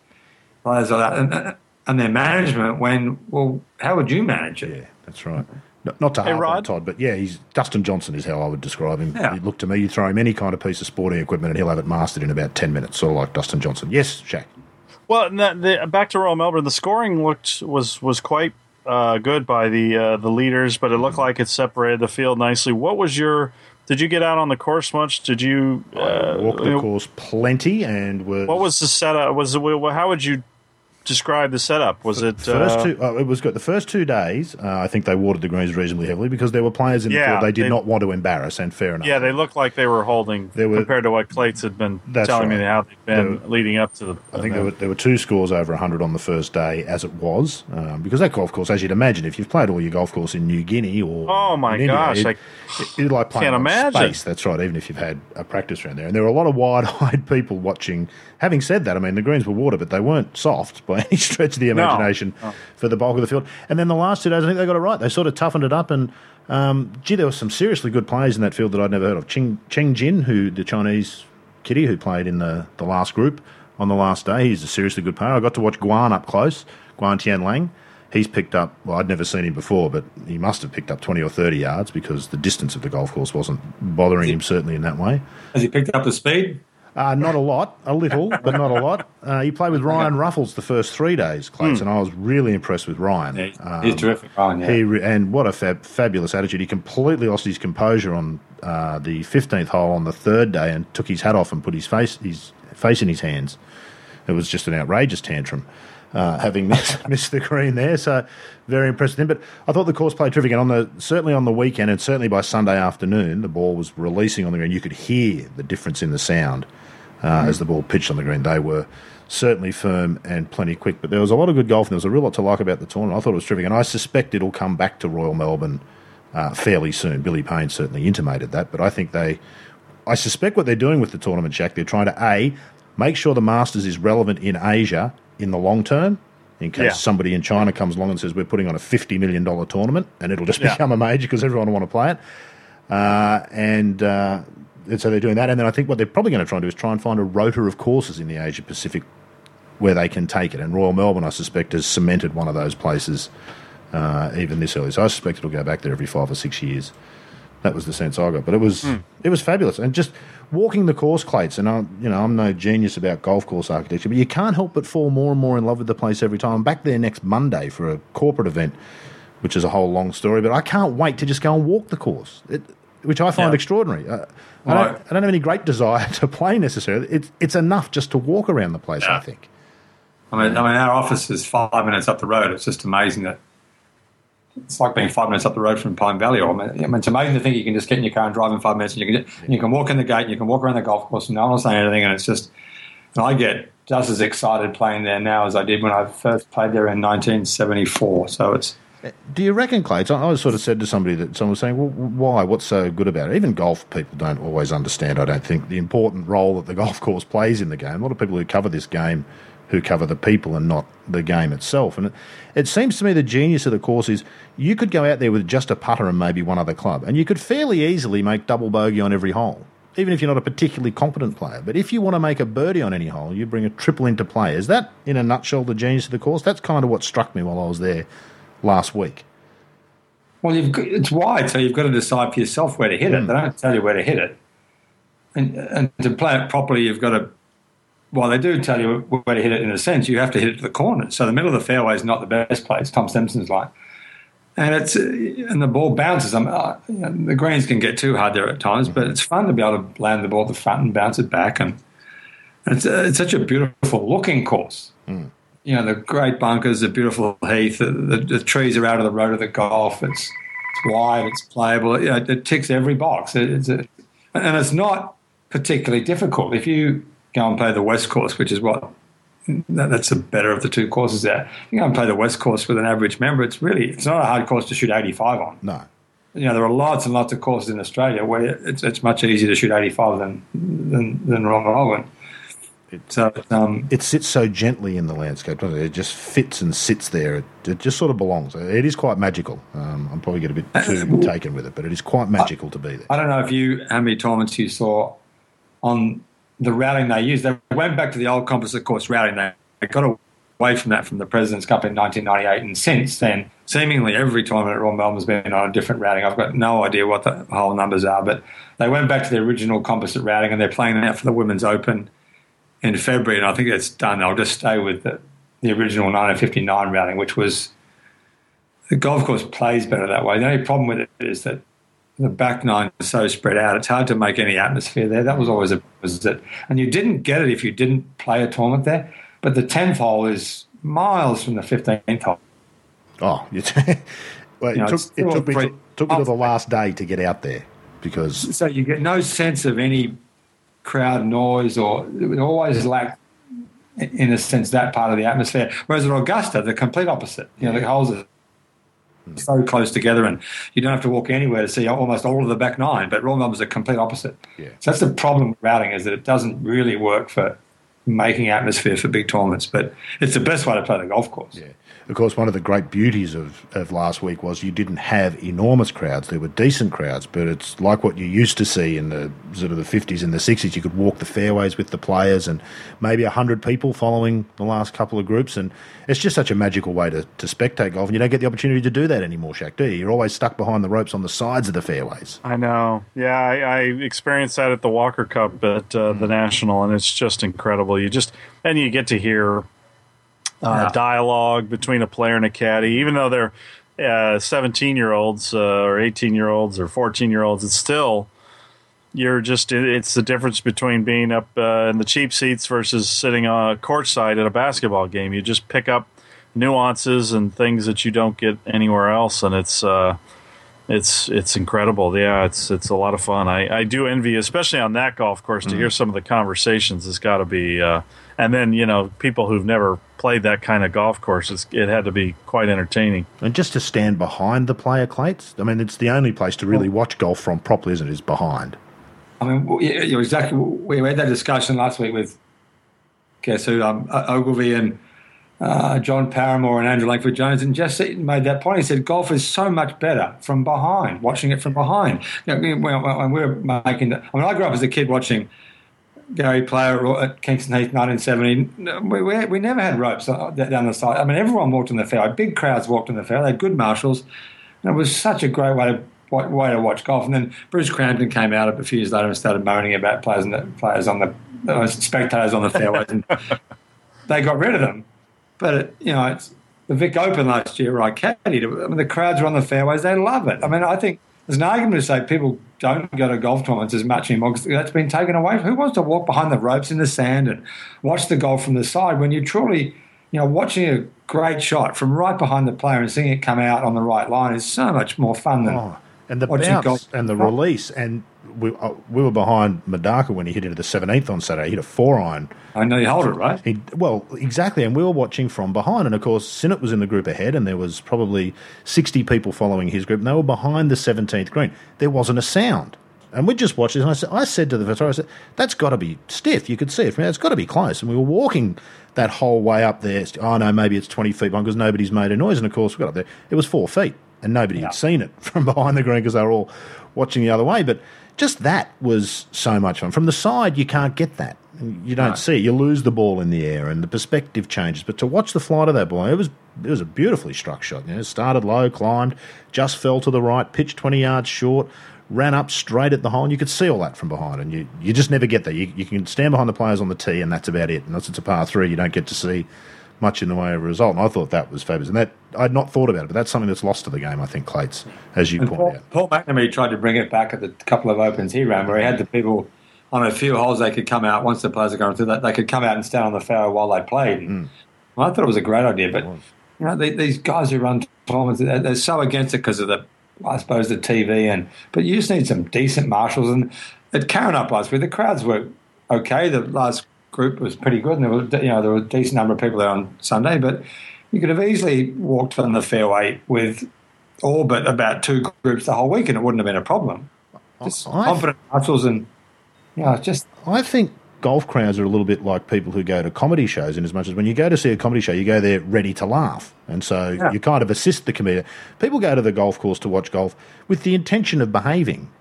players like that and, and their management. When well, how would you manage it? Yeah, That's right. Not, not to Hey, harp on Todd, but yeah, he's Dustin Johnson is how I would describe him. Yeah. He look to me, you throw him any kind of piece of sporting equipment, and he'll have it mastered in about ten minutes, sort of like Dustin Johnson. Yes, Shack. Well, that, the, back to Royal Melbourne, the scoring looked was was quite uh, good by the uh, the leaders, but it looked like it separated the field nicely. What was your? Did you get out on the course much? Did you? Uh, Walked the course plenty, and was What was the setup? Was it? How would you describe the setup? Was it First uh, two, oh, it was good. The first two days, uh, I think they watered the greens reasonably heavily because there were players in the Yeah, field they did they- not want to embarrass, and fair enough. Yeah, they looked like they were holding There were- compared to what Clates had been telling me how they've been were- leading up to the. I think there were, there were two scores over 100 on the first day, as it was, um, because that golf course, as you'd imagine, if you've played all your golf course in New Guinea or Oh, my in India, gosh, it, I it, it's like playing can't imagine. space. That's right, even if you've had a practice round there, and there were a lot of wide-eyed people watching. Having said that, I mean the greens were water, but they weren't soft by any stretch of the imagination for the bulk of the field. And then the last two days, I think they got it right. They sort of toughened it up, and um, gee, there were some seriously good players in that field that I'd never heard of. Cheng, Cheng Jin, who the Chinese kiddie who played in the, the last group on the last day, he's a seriously good player. I got to watch Guan up close, Guan Tian Lang. He's picked up, well, I'd never seen him before, but he must have picked up 20 or 30 yards because the distance of the golf course wasn't bothering him, certainly in that way. Has he picked up the speed? Uh, not a lot, a little, but not a lot. Uh, he played with Ryan Ruffels the first three days, Clates, and I was really impressed with Ryan. Yeah, he's, Um, he's terrific, Ryan. Yeah. he re- and what a fab, fabulous attitude. He completely lost his composure on uh, the fifteenth hole on the third day and took his hat off and put his face his face in his hands. It was just an outrageous tantrum, uh, having missed, missed the green there. So very impressed with him. But I thought the course played terrific. And on the certainly on the weekend and certainly by Sunday afternoon, the ball was releasing on the green. You could hear the difference in the sound uh, as the ball pitched on the green. They were certainly firm and plenty quick. But there was a lot of good golf, and there was a real lot to like about the tournament. I thought it was terrific, and I suspect it'll come back to Royal Melbourne uh, fairly soon. Billy Payne certainly intimated that, but I think they, I suspect what they're doing with the tournament, Jack, they're trying to a make sure the Masters is relevant in Asia in the long term. In case Yeah. somebody in China comes along and says we're putting on a fifty million dollar tournament, and it'll just Yeah. become a major because everyone will want to play it. Uh, and, uh, and so they're doing that. And then I think what they're probably going to try and do is try and find a rotor of courses in the Asia Pacific where they can take it. And Royal Melbourne, I suspect, has cemented one of those places uh, even this early. So I suspect it'll go back there every five or six years. That was the sense I got. But it was it was fabulous. And just walking the course, Clates, and I'm you know I'm no genius about golf course architecture, but you can't help but fall more and more in love with the place every time. I'm back there next Monday for a corporate event, which is a whole long story. But I can't wait to just go and walk the course. It, which I find Yeah. extraordinary. Uh, I, don't, I don't have any great desire to play necessarily. It's it's enough just to walk around the place. I think. I mean, I mean, our office is five minutes up the road. It's just amazing that it's like being five minutes up the road from Pine Valley. Or, I mean, it's amazing to think you can just get in your car and drive in five minutes, and you can and you can walk in the gate, and you can walk around the golf course, and no one will say anything. And it's just, and I get just as excited playing there now as I did when I first played there in 1974. So it's Do you reckon? I I was sort of said to somebody that someone was saying, "Well, why? What's so good about it?" Even golf people don't always understand. I don't think the important role that the golf course plays in the game. A lot of people who cover this game, who cover the people and not the game itself. And it, it seems to me the genius of the course is you could go out there with just a putter and maybe one other club, and you could fairly easily make double bogey on every hole. Even if you're not a particularly competent player, but if you want to make a birdie on any hole, you bring a triple into play. Is that, in a nutshell, the genius of the course? That's kind of what struck me while I was there last week. Well, you've got, it's wide, so you've got to decide for yourself where to hit it. They don't tell you where to hit it, and and to play it properly, you've got to. Well, they do tell you where to hit it in a sense. You have to hit it to the corner. So the middle of the fairway is not the best place. Tom Simpson's like, and it's and the ball bounces. I'm, uh, the greens can get too hard there at times, but it's fun to be able to land the ball at the front and bounce it back. And it's uh, it's such a beautiful looking course you know, the great bunkers, the beautiful heath, the, the, the trees are out of the road of the golf. It's, it's wide, it's playable. You know, it ticks every box. It, it's a, and it's not particularly difficult. If you go and play the West Course, which is what that, that's the better of the two courses there. You go and play the West Course with an average member. It's really it's not a hard course to shoot 85 on. No. You know, there are lots and lots of courses in Australia where it's, it's much easier to shoot 85 than than, than Ron Melbourne. So um, It sits so gently in the landscape, doesn't it? It just fits and sits there. It, it just sort of belongs. It is quite magical. Um, I'm probably getting a bit too taken with it, but it is quite magical to be there. I don't know if you how many tournaments you saw on the routing they used. They went back to the old composite course routing. They, they got away from that from the President's Cup in 1998, and since then, seemingly every tournament at Royal Melbourne's been on a different routing. I've got no idea what the whole numbers are, but they went back to the original composite routing, and they're playing that for the Women's Open in February, and I think it's done. I'll just stay with the, the original 1959 routing, which was the golf course plays better that way. The only problem with it is that the back nine is so spread out. It's hard to make any atmosphere there. That was always a was it, and you didn't get it if you didn't play a tournament there. But the tenth hole is miles from the fifteenth hole. Oh, well, it, you know, took, it took, me, to, took me to the last day to get out there because so you get no sense of any crowd noise or it always lacked in a sense that part of the atmosphere. Whereas at Augusta, the complete opposite. You know, the holes are hmm. so close together, and you don't have to walk anywhere to see almost all of the back nine. But Royal Melbourne's a complete opposite. Yeah. So that's the problem with routing is that it doesn't really work for making atmosphere for big tournaments. But it's the best way to play the golf course. Yeah. Of course, one of the great beauties of, of last week was you didn't have enormous crowds. There were decent crowds, but it's like what you used to see in the sort of the 50s and the 60s. You could walk the fairways with the players and maybe 100 people following the last couple of groups. And it's just such a magical way to, to spectate golf. And you don't get the opportunity to do that anymore, Shack, do you? You're always stuck behind the ropes on the sides of the fairways. I know. Yeah, I, I experienced that at the Walker Cup at uh, the National, and it's just incredible. You just, and you get to hear uh, yeah. dialogue between a player and a caddy, even though they're 17 uh, year olds uh, or 18 year olds or 14 year olds, it's still you're just it's the difference between being up uh, in the cheap seats versus sitting on courtside at a basketball game. You just pick up nuances and things that you don't get anywhere else, and it's uh, it's it's incredible. Yeah, it's it's a lot of fun. I, I do envy, especially on that golf course, to mm hear some of the conversations. It's got to be, uh, and then you know people who've never played that kind of golf course, it had to be quite entertaining. And just to stand behind the player clates, I mean, it's the only place to really watch golf from properly, isn't it? Is behind. I mean, you're exactly. We had that discussion last week with guess who, um, Ogilvy and uh, John Paramor and Andrew Langford Jones, and Jess made that point. He said golf is so much better from behind, watching it from behind. You know, when, we were making, the, I mean, I grew up as a kid watching Gary Player at Kingston Heath, 1970. We, we, we, never had ropes uh, down the side. I mean, everyone walked in the fair. Big crowds walked in the fair. They had good marshals. And it was such a great way to way to watch golf. And then Bruce Crampton came out a few years later and started moaning about players and the, players on the uh, spectators on the fairways, and they got rid of them. But it, you know, it's the Vic Open last year, right? Caddy, I mean, the crowds are on the fairways; they love it. I mean, I think there's an argument to say people don't go to golf tournaments as much anymore because that's been taken away. Who wants to walk behind the ropes in the sand and watch the golf from the side when you're truly, you know, watching a great shot from right behind the player and seeing it come out on the right line is so much more fun than. Oh, and the bounce golf. and the release and we, uh, we were behind Murdaca when he hit into the 17th on Saturday. He hit a four iron. I know you held it, right? He, well, exactly. And we were watching from behind. And of course, Sinnott was in the group ahead, and there was probably 60 people following his group. And they were behind the 17th green. There wasn't a sound. And we just watched this, and I said, I said to the photographer, I said, that's got to be stiff. You could see it from It's got to be close. And we were walking that whole way up there. Oh, no, maybe it's 20 feet long because nobody's made a noise. And of course, we got up there. It was four feet, and nobody yeah. had seen it from behind the green because they were all watching the other way. But just that was so much fun. From the side, you can't get that. You don't see it. You lose the ball in the air, and the perspective changes. But to watch the flight of that ball, it was it was a beautifully struck shot. You know, started low, climbed, just fell to the right, pitched twenty yards short, ran up straight at the hole, and you could see all that from behind. And you, you just never get that. You, you can stand behind the players on the tee, and that's about it. Unless it's a par three, you don't get to see much in the way of a result. And I thought that was fabulous. And that I'd not thought about it, but that's something that's lost to the game, I think, Clates, as you point Paul, out. Paul McNamee tried to bring it back at the couple of opens he ran, where he had the people on a few holes they could come out once the players are going through that they could come out and stand on the fairway while they played. Mm. Well, I thought it was a great idea, but you know they, these guys who run tournaments they're so against it because of the I suppose the TV and but you just need some decent marshals and at Karrinyup last week the crowds were okay. The last group was pretty good, and there was you know there were a decent number of people there on Sunday, but you could have easily walked on the fairway with all but about two groups the whole week, and it wouldn't have been a problem. Just I, confident muscles and you know, just. I think golf crowds are a little bit like people who go to comedy shows, in as much as when you go to see a comedy show, you go there ready to laugh, and so yeah. you kind of assist the comedian. People go to the golf course to watch golf with the intention of behaving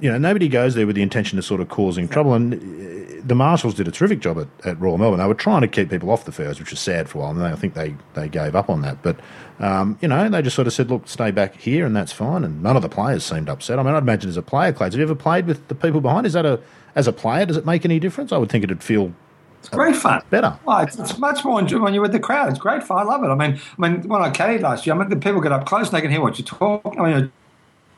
you know, nobody goes there with the intention of sort of causing trouble. And uh, the marshals did a terrific job at, at Royal Melbourne. They were trying to keep people off the fairs, which was sad for a while. And they, I think they, they gave up on that. But, um, you know, they just sort of said, look, stay back here and that's fine. And none of the players seemed upset. I mean, I'd imagine as a player, Clay, have you ever played with the people behind? Is that a, as a player, does it make any difference? I would think it'd feel It's great fun. better. Oh, it's, it's much more enjoyable when you're with the crowd. It's great fun. I love it. I mean, I mean, when I caddied last year, I mean, the people get up close and they can hear what you're talking. I mean,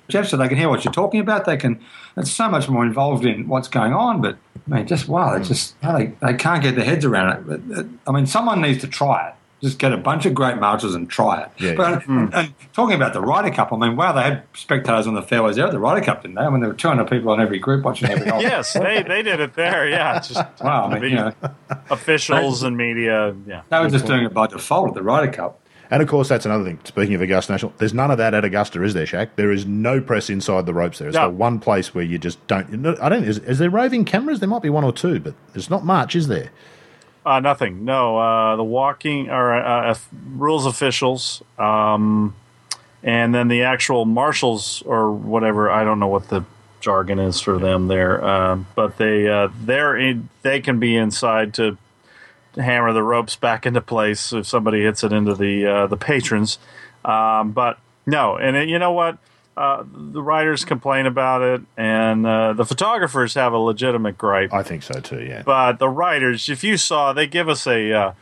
Geoff said they can hear what you're talking about. They can. It's so much more involved in what's going on. But I mean, just wow, it's just they they can't get their heads around it. But, uh, I mean, someone needs to try it. Just get a bunch of great marchers and try it. Yeah, but and, and talking about the Ryder Cup, I mean, wow, they had spectators on the fairways there at the Ryder Cup, didn't they? I mean, there were 200 people on every group watching every. Yes, they, they did it there. Yeah, just Wow, I mean, you know, officials and media. Yeah, they were just doing it by default at the Ryder Cup. And of course, that's another thing. Speaking of Augusta National, there's none of that at Augusta, is there, Shack? There is no press inside the ropes there. It's No. the one place where you just don't. I don't. Is, is there roving cameras? There might be one or two, but there's not much, is there? Uh, nothing. No. Uh, the walking or uh, uh, rules officials, um, and then the actual marshals or whatever. I don't know what the jargon is for them there, um, but they uh, they're in, they can be inside to hammer the ropes back into place if somebody hits it into the uh, the patrons. Um, but no, and it, you know what? Uh, the writers complain about it, and uh, the photographers have a legitimate gripe I think so too. Yeah. but the writers, if you saw, they give us a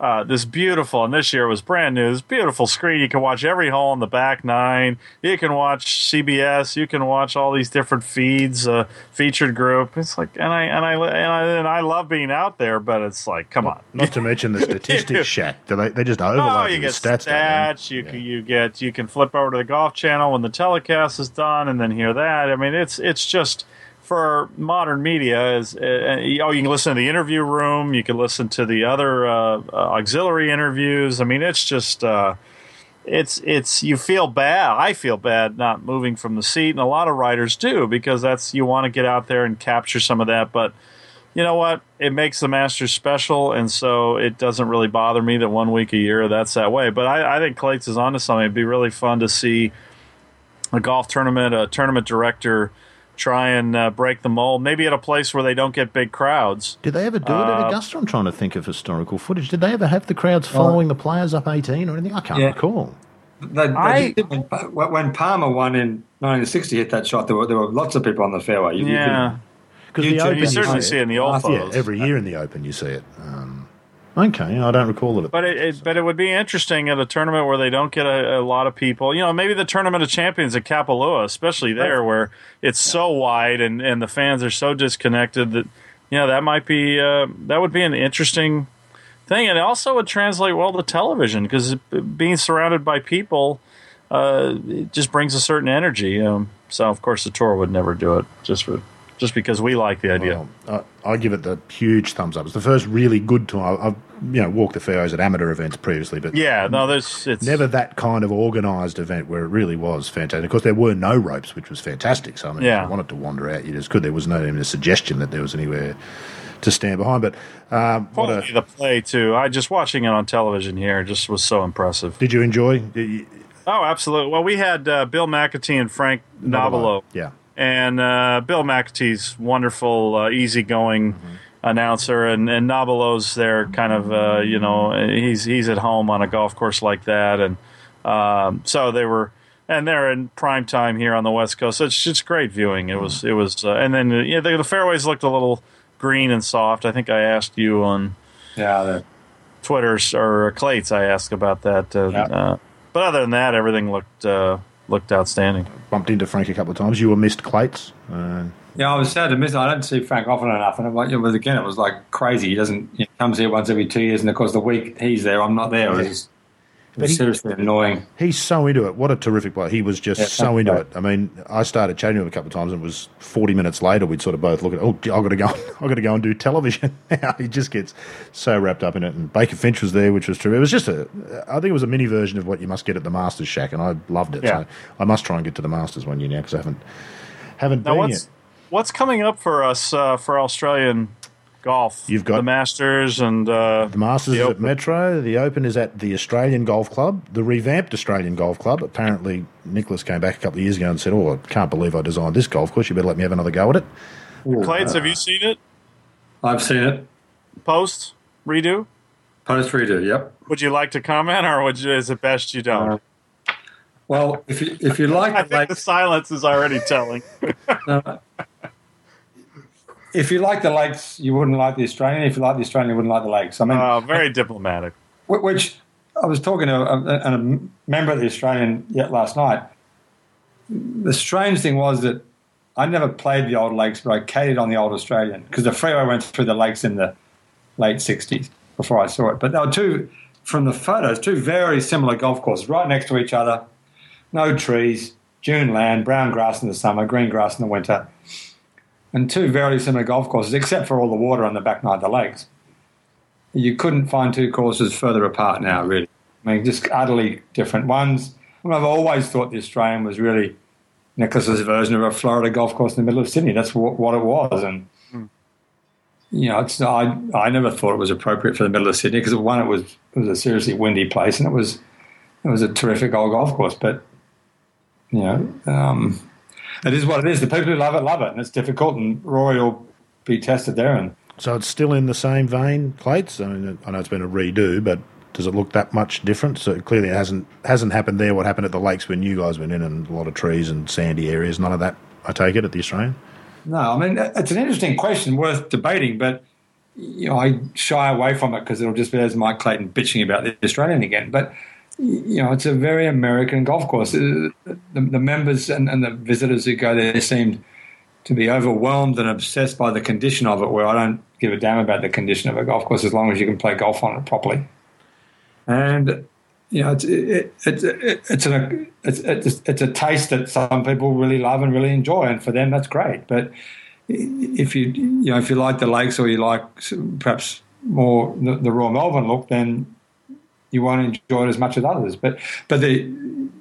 uh, this beautiful, and this year was brand new. This beautiful screen. You can watch every hole in the back nine. You can watch CBS. You can watch all these different feeds, uh, featured group. It's like, and I and I and I and I love being out there, but it's like, come on. Not to mention the statistics, Shack. Do They, they just Oh, you the get stats. stats. You they? can you get you can flip over to the golf channel when the telecast is done, and then hear that. I mean, it's it's just for modern media is uh, oh you can listen to the interview room, you can listen to the other uh, uh, auxiliary interviews. I mean, it's just. Uh, it's it's you feel bad. I feel bad not moving from the seat, and a lot of writers do because that's you want to get out there and capture some of that. But you know what? It makes the Masters special, and so it doesn't really bother me that one week a year that's that way. But I, I think Clates is onto something. It'd be really fun to see a golf tournament, a tournament director try and uh, break the mold. Maybe at a place where they don't get big crowds. Did they ever do it Uh, at Augusta? I'm trying to think of historical footage. Did they ever have the crowds following the players up 18 or anything? I can't Yeah. recall. They, they I- when, when Palmer won in 1960, hit that shot. There were there were lots of people on the fairway. You- you Yeah, Because You the you certainly see see it in the old Yeah, Yeah, every year in the Open you see it. Um, okay, I don't recall it. But it, it, but it would be interesting at a tournament where they don't get a, a lot of people. You know, maybe the tournament of champions at Kapalua, especially there, where it's so wide and, and the fans are so disconnected that you know that might be uh, that would be an interesting thing, and it also would translate well to television because being surrounded by people uh, it just brings a certain energy. Um, so of course the tour would never do it just for just because we like the idea. Well, I, I give it the huge thumbs up. It's the first really good time. I- I've you know walked the fairways at amateur events previously, but yeah, no, there's it's never that kind of organised event where it really was fantastic. Of course, there were no ropes, which was fantastic. So I mean, Yeah. if you wanted to wander out, you just could. There was no even a suggestion that there was anywhere to stand behind. But um, what a, the play too. I just watching it on television here just was so impressive. did you enjoy? Did you- Oh, absolutely. Well, we had uh, Bill McAtee and Frank Nobilo, Yeah. And uh, Bill McAtee's wonderful, uh, easygoing announcer, and and Nobilo's there, kind of, uh, you know, he's he's at home on a golf course like that, and um, so they were. And they're in prime time here on the West Coast, so it's just great viewing. It was, it was, uh, and then uh, yeah, the, the fairways looked a little green and soft. I think I asked you on yeah, the- Twitter or Clates. I asked about that. Uh, uh, but other than that, everything looked uh, looked outstanding. Bumped into Frank a couple of times. You were missed Clates. Uh, yeah. I was sad to miss. it. I don't see Frank often enough, and it was again, it was like crazy. He doesn't. He comes here once every two years, and of course, the week he's there, I'm not there. It was, he- seriously annoying. He's so into it. What a terrific player. He was just Yeah, so into right. it. I mean, I started chatting to him a couple of times and it was 40 minutes later we'd sort of both look at, oh, I've got to go, I've got to go and do television now. he just gets so wrapped up in it. And Baker Finch was there, which was true. It was just a, I think it was a mini version of what you must get at the Masters Shack and I loved it. Yeah. So I must try and get to the Masters one year now because I haven't, haven't Now, been what's yet. what's coming up for us uh, for Australian golf. You've got- the Masters and uh, The Masters The is at Metro. The Open is at the Australian Golf Club, the revamped Australian Golf Club. Apparently, Nicklaus came back a couple of years ago and said, "Oh, I can't believe I designed this golf course. You better let me have another go at it." Clates, have you seen it? I've seen it. Post redo. Post redo. Yep. Would you like to comment, or would you, is it best you don't? Uh, Well, if you if you like I the think the silence is already telling. if you like the lakes, you wouldn't like the Australian. If you like the Australian, you wouldn't like the lakes. I mean, Uh, very diplomatic. Which I was talking to a, a, a member of the Australian yet last night. The strange thing was that I never played the old lakes, but I catered on the old Australian because the freeway went through the lakes in the late '60s before I saw it. But there were two, from the photos, two very similar golf courses right next to each other. No trees, dune land, brown grass in the summer, green grass in the winter, and two very similar golf courses, except for all the water on the back nine of the lakes you couldn't find two courses further apart now, really. I mean, just utterly different ones. I mean, I've always thought the Australian was really Nicklaus's version of a Florida golf course in the middle of Sydney. That's what, what it was. And, you know, it's, I, I never thought it was appropriate for the middle of Sydney because, one, it was, it was a seriously windy place and it was, it was a terrific old golf course. But, you know, um, it is what it is. The people who love it, love it. And it's difficult. And Rory will be tested there. And So it's still in the same vein, Clates. I mean, I know it's been a redo, but does it look that much different? So clearly, it hasn't hasn't happened there. What happened at the lakes when you guys went in, and a lot of trees and sandy areas. None of that. I take it at the Australian. No, I mean it's an interesting question, worth debating, but you know I shy away from it because it'll just be as Mike Clayton bitching about the Australian again. But you know, it's a very American golf course. Uh, The, the members and, and the visitors who go there seem to be overwhelmed and obsessed by the condition of it. Where I don't give a damn about the condition of a golf course as long as you can play golf on it properly. And you know, it's it, it, it, it's an it's, it's it's a taste that some people really love and really enjoy, and for them that's great. But if you you know if you like the lakes or you like perhaps more the, the Royal Melbourne look, then you won't enjoy it as much as others. But but the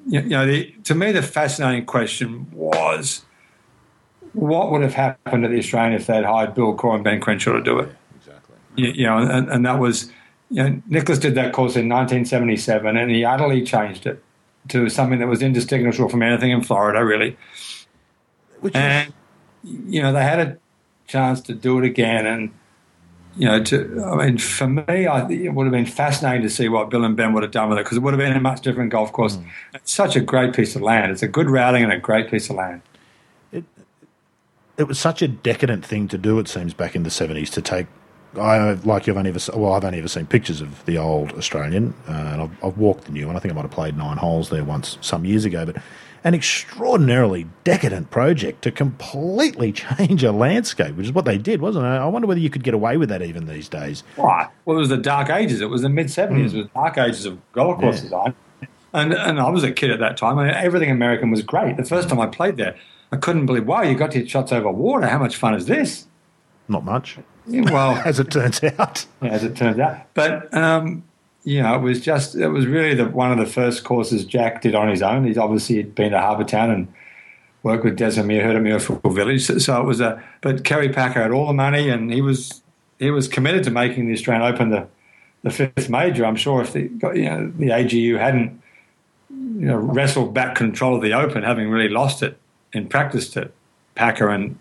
you know the, to me the fascinating question was what would have happened to the Australian if they'd hired Bill Coore and Ben Crenshaw to do it. Exactly. You, you know, and, and that was you know Nicklaus did that course in 1977, and he utterly changed it to something that was indistinguishable from anything in Florida, really. Which And you know, they had a chance to do it again, and you know, to I mean, for me, I, it would have been fascinating to see what Bill and Ben would have done with it because it would have been a much different golf course. It's such a great piece of land. It's a good routing and a great piece of land. it it was such a decadent thing to do. It seems back in the seventies to take. I like you've only ever well, I've only ever seen pictures of the old Australian, uh, and I've, I've walked the new one. I think I might have played nine holes there once some years ago, but an extraordinarily decadent project to completely change a landscape, which is what they did, wasn't it? I wonder whether you could get away with that even these days. Right. Well, it was the dark ages. It was the mid seventies. It was the dark ages of golf course Yeah. design. And and I was a kid at that time. I mean, everything American was great. The first time I played there, I couldn't believe. Wow, you got to hit shots over water. How much fun is this? Not much, Well, as it turns out. as it turns out. But um, you know, it was just it was really the, one of the first courses Jack did on his own. He's obviously been to Harbour Town and worked with Desimir, of Muirfield Village. So, so it was a. But Kerry Packer had all the money, and he was he was committed to making the Australian Open the the fifth major. I'm sure if the you know the AGU hadn't you know wrestled back control of the Open, having really lost it in practice to Packer and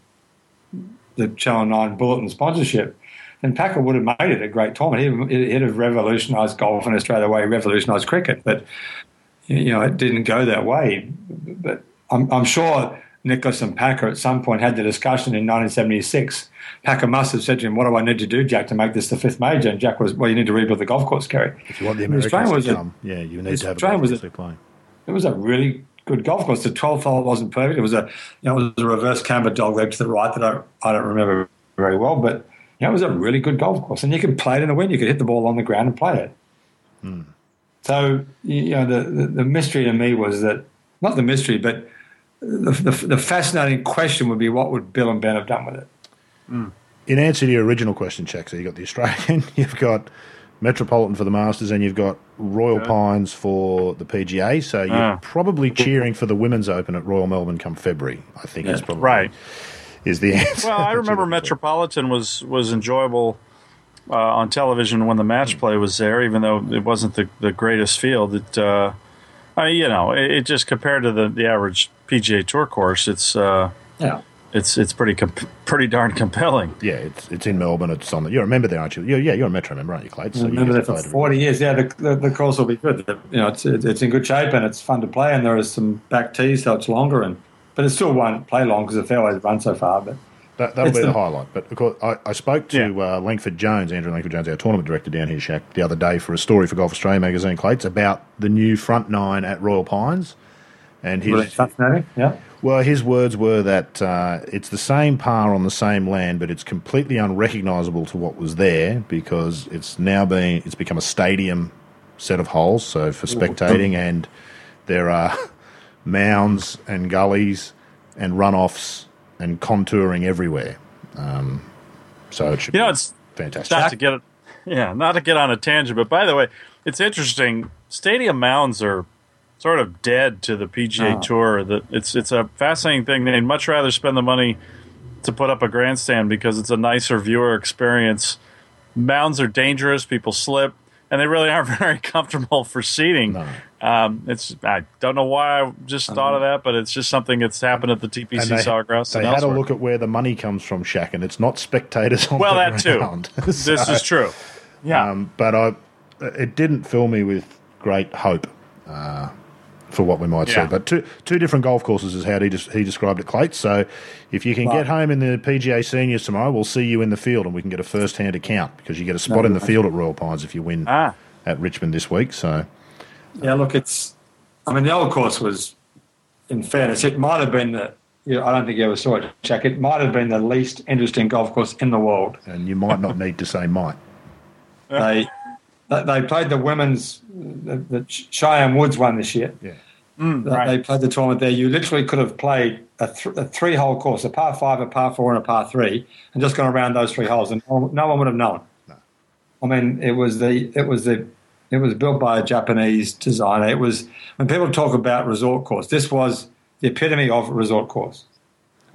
the Channel Nine Bulletin sponsorship, then Packer would have made it a great tournament. He'd, he'd have revolutionised golf in Australia way he revolutionised cricket. But you know, it didn't go that way. But I'm, I'm sure Nicklaus and Packer at some point had the discussion in 1976. Packer must have said to him, "What do I need to do, Jack, to make this the fifth major?" And Jack was, "Well, you need to rebuild the golf course, Kerry." If you want the And Americans Australia to was a- come, yeah, you need to have a was course a- play. It was a really good golf course. The 12th hole wasn't perfect. It was a, you know, it was a reverse camber dog leg to the right that I, I don't remember very well, but you know, it was a really good golf course, and you could play it in the wind. You could hit the ball on the ground and play it. So you know, the, the the mystery to me was that not the mystery, but the, the the fascinating question would be what would Bill and Ben have done with it? In answer to your original question, Chuck, so you've got the Australian, you've got Metropolitan for the Masters, and you've got Royal Pines for the PGA. So you're Ah. probably cheering for the Women's Open at Royal Melbourne come February. I think is Yeah. probably Right. Is the answer. Well, I remember. Metropolitan was was enjoyable uh, on television when the match play was there, even though it wasn't the, the greatest field. It, uh, I, you know, it, it just compared to the, the average PGA Tour course, it's uh, Yeah. it's it's pretty comp- pretty darn compelling. Yeah, it's it's in Melbourne. It's on the. You're a member there, aren't you? Yeah, yeah, you're a Metro member, aren't you, Clayton? So I you remember get that for play it 40 years. Yeah, the, the, the course will be good. You know, it's it's in good shape and it's fun to play, and there is some back tees, so it's longer, and but it still won't play long because the fairways run so far. But That, that'll be the, the- highlight. But of course, I, I spoke to uh, Langford Jones, Andrew Langford Jones, our tournament director down here, Shack, the other day for a story for Golf Australia magazine, Clates, about the new front nine at Royal Pines. And really fascinating. Yeah. well, his words were that uh, it's the same par on the same land, but it's completely unrecognisable to what was there because it's now been it's become a stadium set of holes, so for spectating, and there are mounds and gullies and runoffs and contouring everywhere. Um, so it should You know, it's fantastic. not to get yeah, not to get on a tangent, but by the way, it's interesting. Stadium mounds are sort of dead to the PGA Oh. Tour. That it's it's a fascinating thing. They'd much rather spend the money to put up a grandstand because it's a nicer viewer experience. Mounds are dangerous; people slip, and they really aren't very comfortable for seating. No. Um, it's I don't know why I just thought of that, but it's just something that's happened at the TPC they, Sawgrass. they had a look at where the money comes from, Shack, and it's not spectators on Well, that too. ground. This is true. Yeah. Um, but I, it didn't fill me with great hope uh, for what we might Yeah. see. But two two different golf courses is how he des- he described it, Clates. So if you can Right. get home in the PGA Seniors tomorrow, we'll see you in the field and we can get a first hand account because you get a spot in the field at Royal Pines if you win ah. at Richmond this week. So Yeah, look, it's. I mean, the old course was, in fairness, it might have been the. You know, I don't think you ever saw it, Jack. It might have been the least interesting golf course in the world. and you might not need to say might. They they they played the women's the, the Cheyenne Woods one this year. Yeah. Mm, They- right. They played the tournament there. You literally could have played a, th- a three-hole course, a par five, a par four, and a par three, and just gone around those three holes, and no one, would have known. No. I mean, it was the it was the it was built by a Japanese designer. It was when people talk about resort course, this was the epitome of resort course.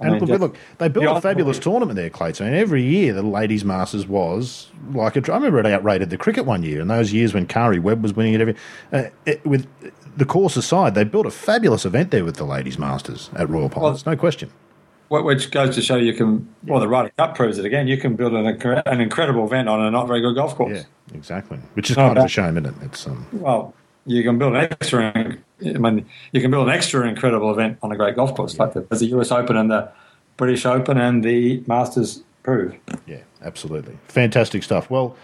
And mean, look, just- look, they built a fabulous tournament there, Clates. I mean, every year the Ladies Masters was like a. I remember it outrated the cricket one year, and those years when Karrie Webb was winning it. Every uh, it, with the course aside, they built a fabulous event there with the Ladies Masters at Royal Pines. no question. Which goes to show you can. Well, the Ryder Cup proves it again. You can build an, an incredible event on a not very good golf course. Yeah, exactly. Which is Not kind of a shame, isn't it? It's um, Well, you can build an extra. I mean, you can build an extra incredible event on a great golf course like the, as the US Open and the British Open and the Masters prove. yeah, absolutely fantastic stuff. Well.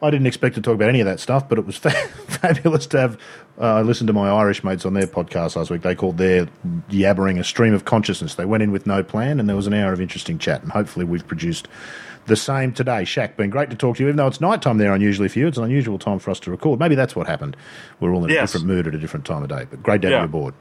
I didn't expect to talk about any of that stuff, but it was fa- fabulous to have. Uh, I listened to my Irish mates on their podcast last week. They called their yabbering a stream of consciousness. They went in with no plan, and there was an hour of interesting chat. And hopefully, we've produced the same today. Shack, been great to talk to you. Even though it's night time there unusually for you, it's an unusual time for us to record. Maybe that's what happened. We're all in a different mood at a different time of day. But great to have Yeah. you aboard.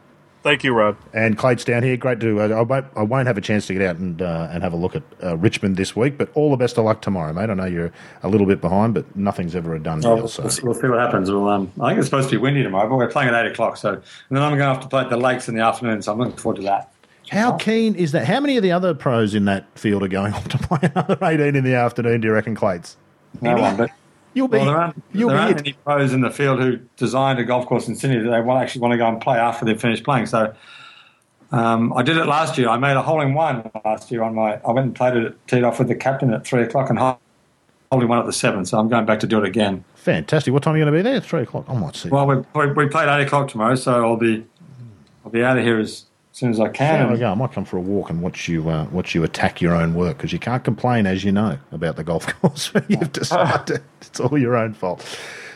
Thank you, Rod. And Clate's down here. Great to. Uh, I won't. I won't have a chance to get out and uh, and have a look at uh, Richmond this week. But all the best of luck tomorrow, mate. I know you're a little bit behind, but nothing's ever a done Oh, deal. we'll, So we'll see what happens. We'll, um, I think it's supposed to be windy tomorrow, but we're playing at eight o'clock. So, and then I'm going to have to play at the Lakes in the afternoon. So I'm looking forward to that. How keen is that? How many of the other pros in that field are going off to play another 18 in the afternoon? Do you reckon, Clates? No one, but You'll be. well, there aren't, you'll there be. aren't it. any pros in the field who designed a golf course in Sydney that they want actually want to go and play after they've finished playing. So. Um, I did it last year. I made a hole in one last year on my. I went and played it, teed off with the captain at three o'clock and hole in one at the seven. So I'm going back to do it again. Fantastic. What time are you going to be there? Three o'clock. I might see. Well, we, we, we played eight o'clock tomorrow, so I'll be I'll be out of here as soon as I can. There we go. I might come for a walk and watch you uh, watch you attack your own work because you can't complain, as you know, about the golf course when you've decided it's all your own fault.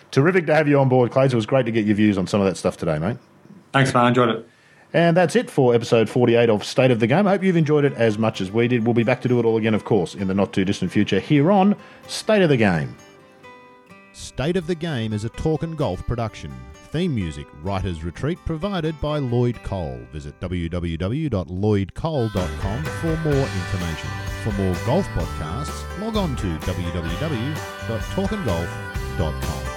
Terrific to have you on board, Clays. It was great to get your views on some of that stuff today, mate. Thanks, man. I enjoyed it. And that's it for episode 48 of State of the Game. I hope you've enjoyed it as much as we did. We'll be back to do it all again, of course, in the not too distant future here on State of the Game. State of the Game is a talk and golf production. Theme music, Writer's Retreat, provided by Lloyd Cole. Visit www.lloydcole.com for more information. For more golf podcasts, log on to www.talkandgolf.com.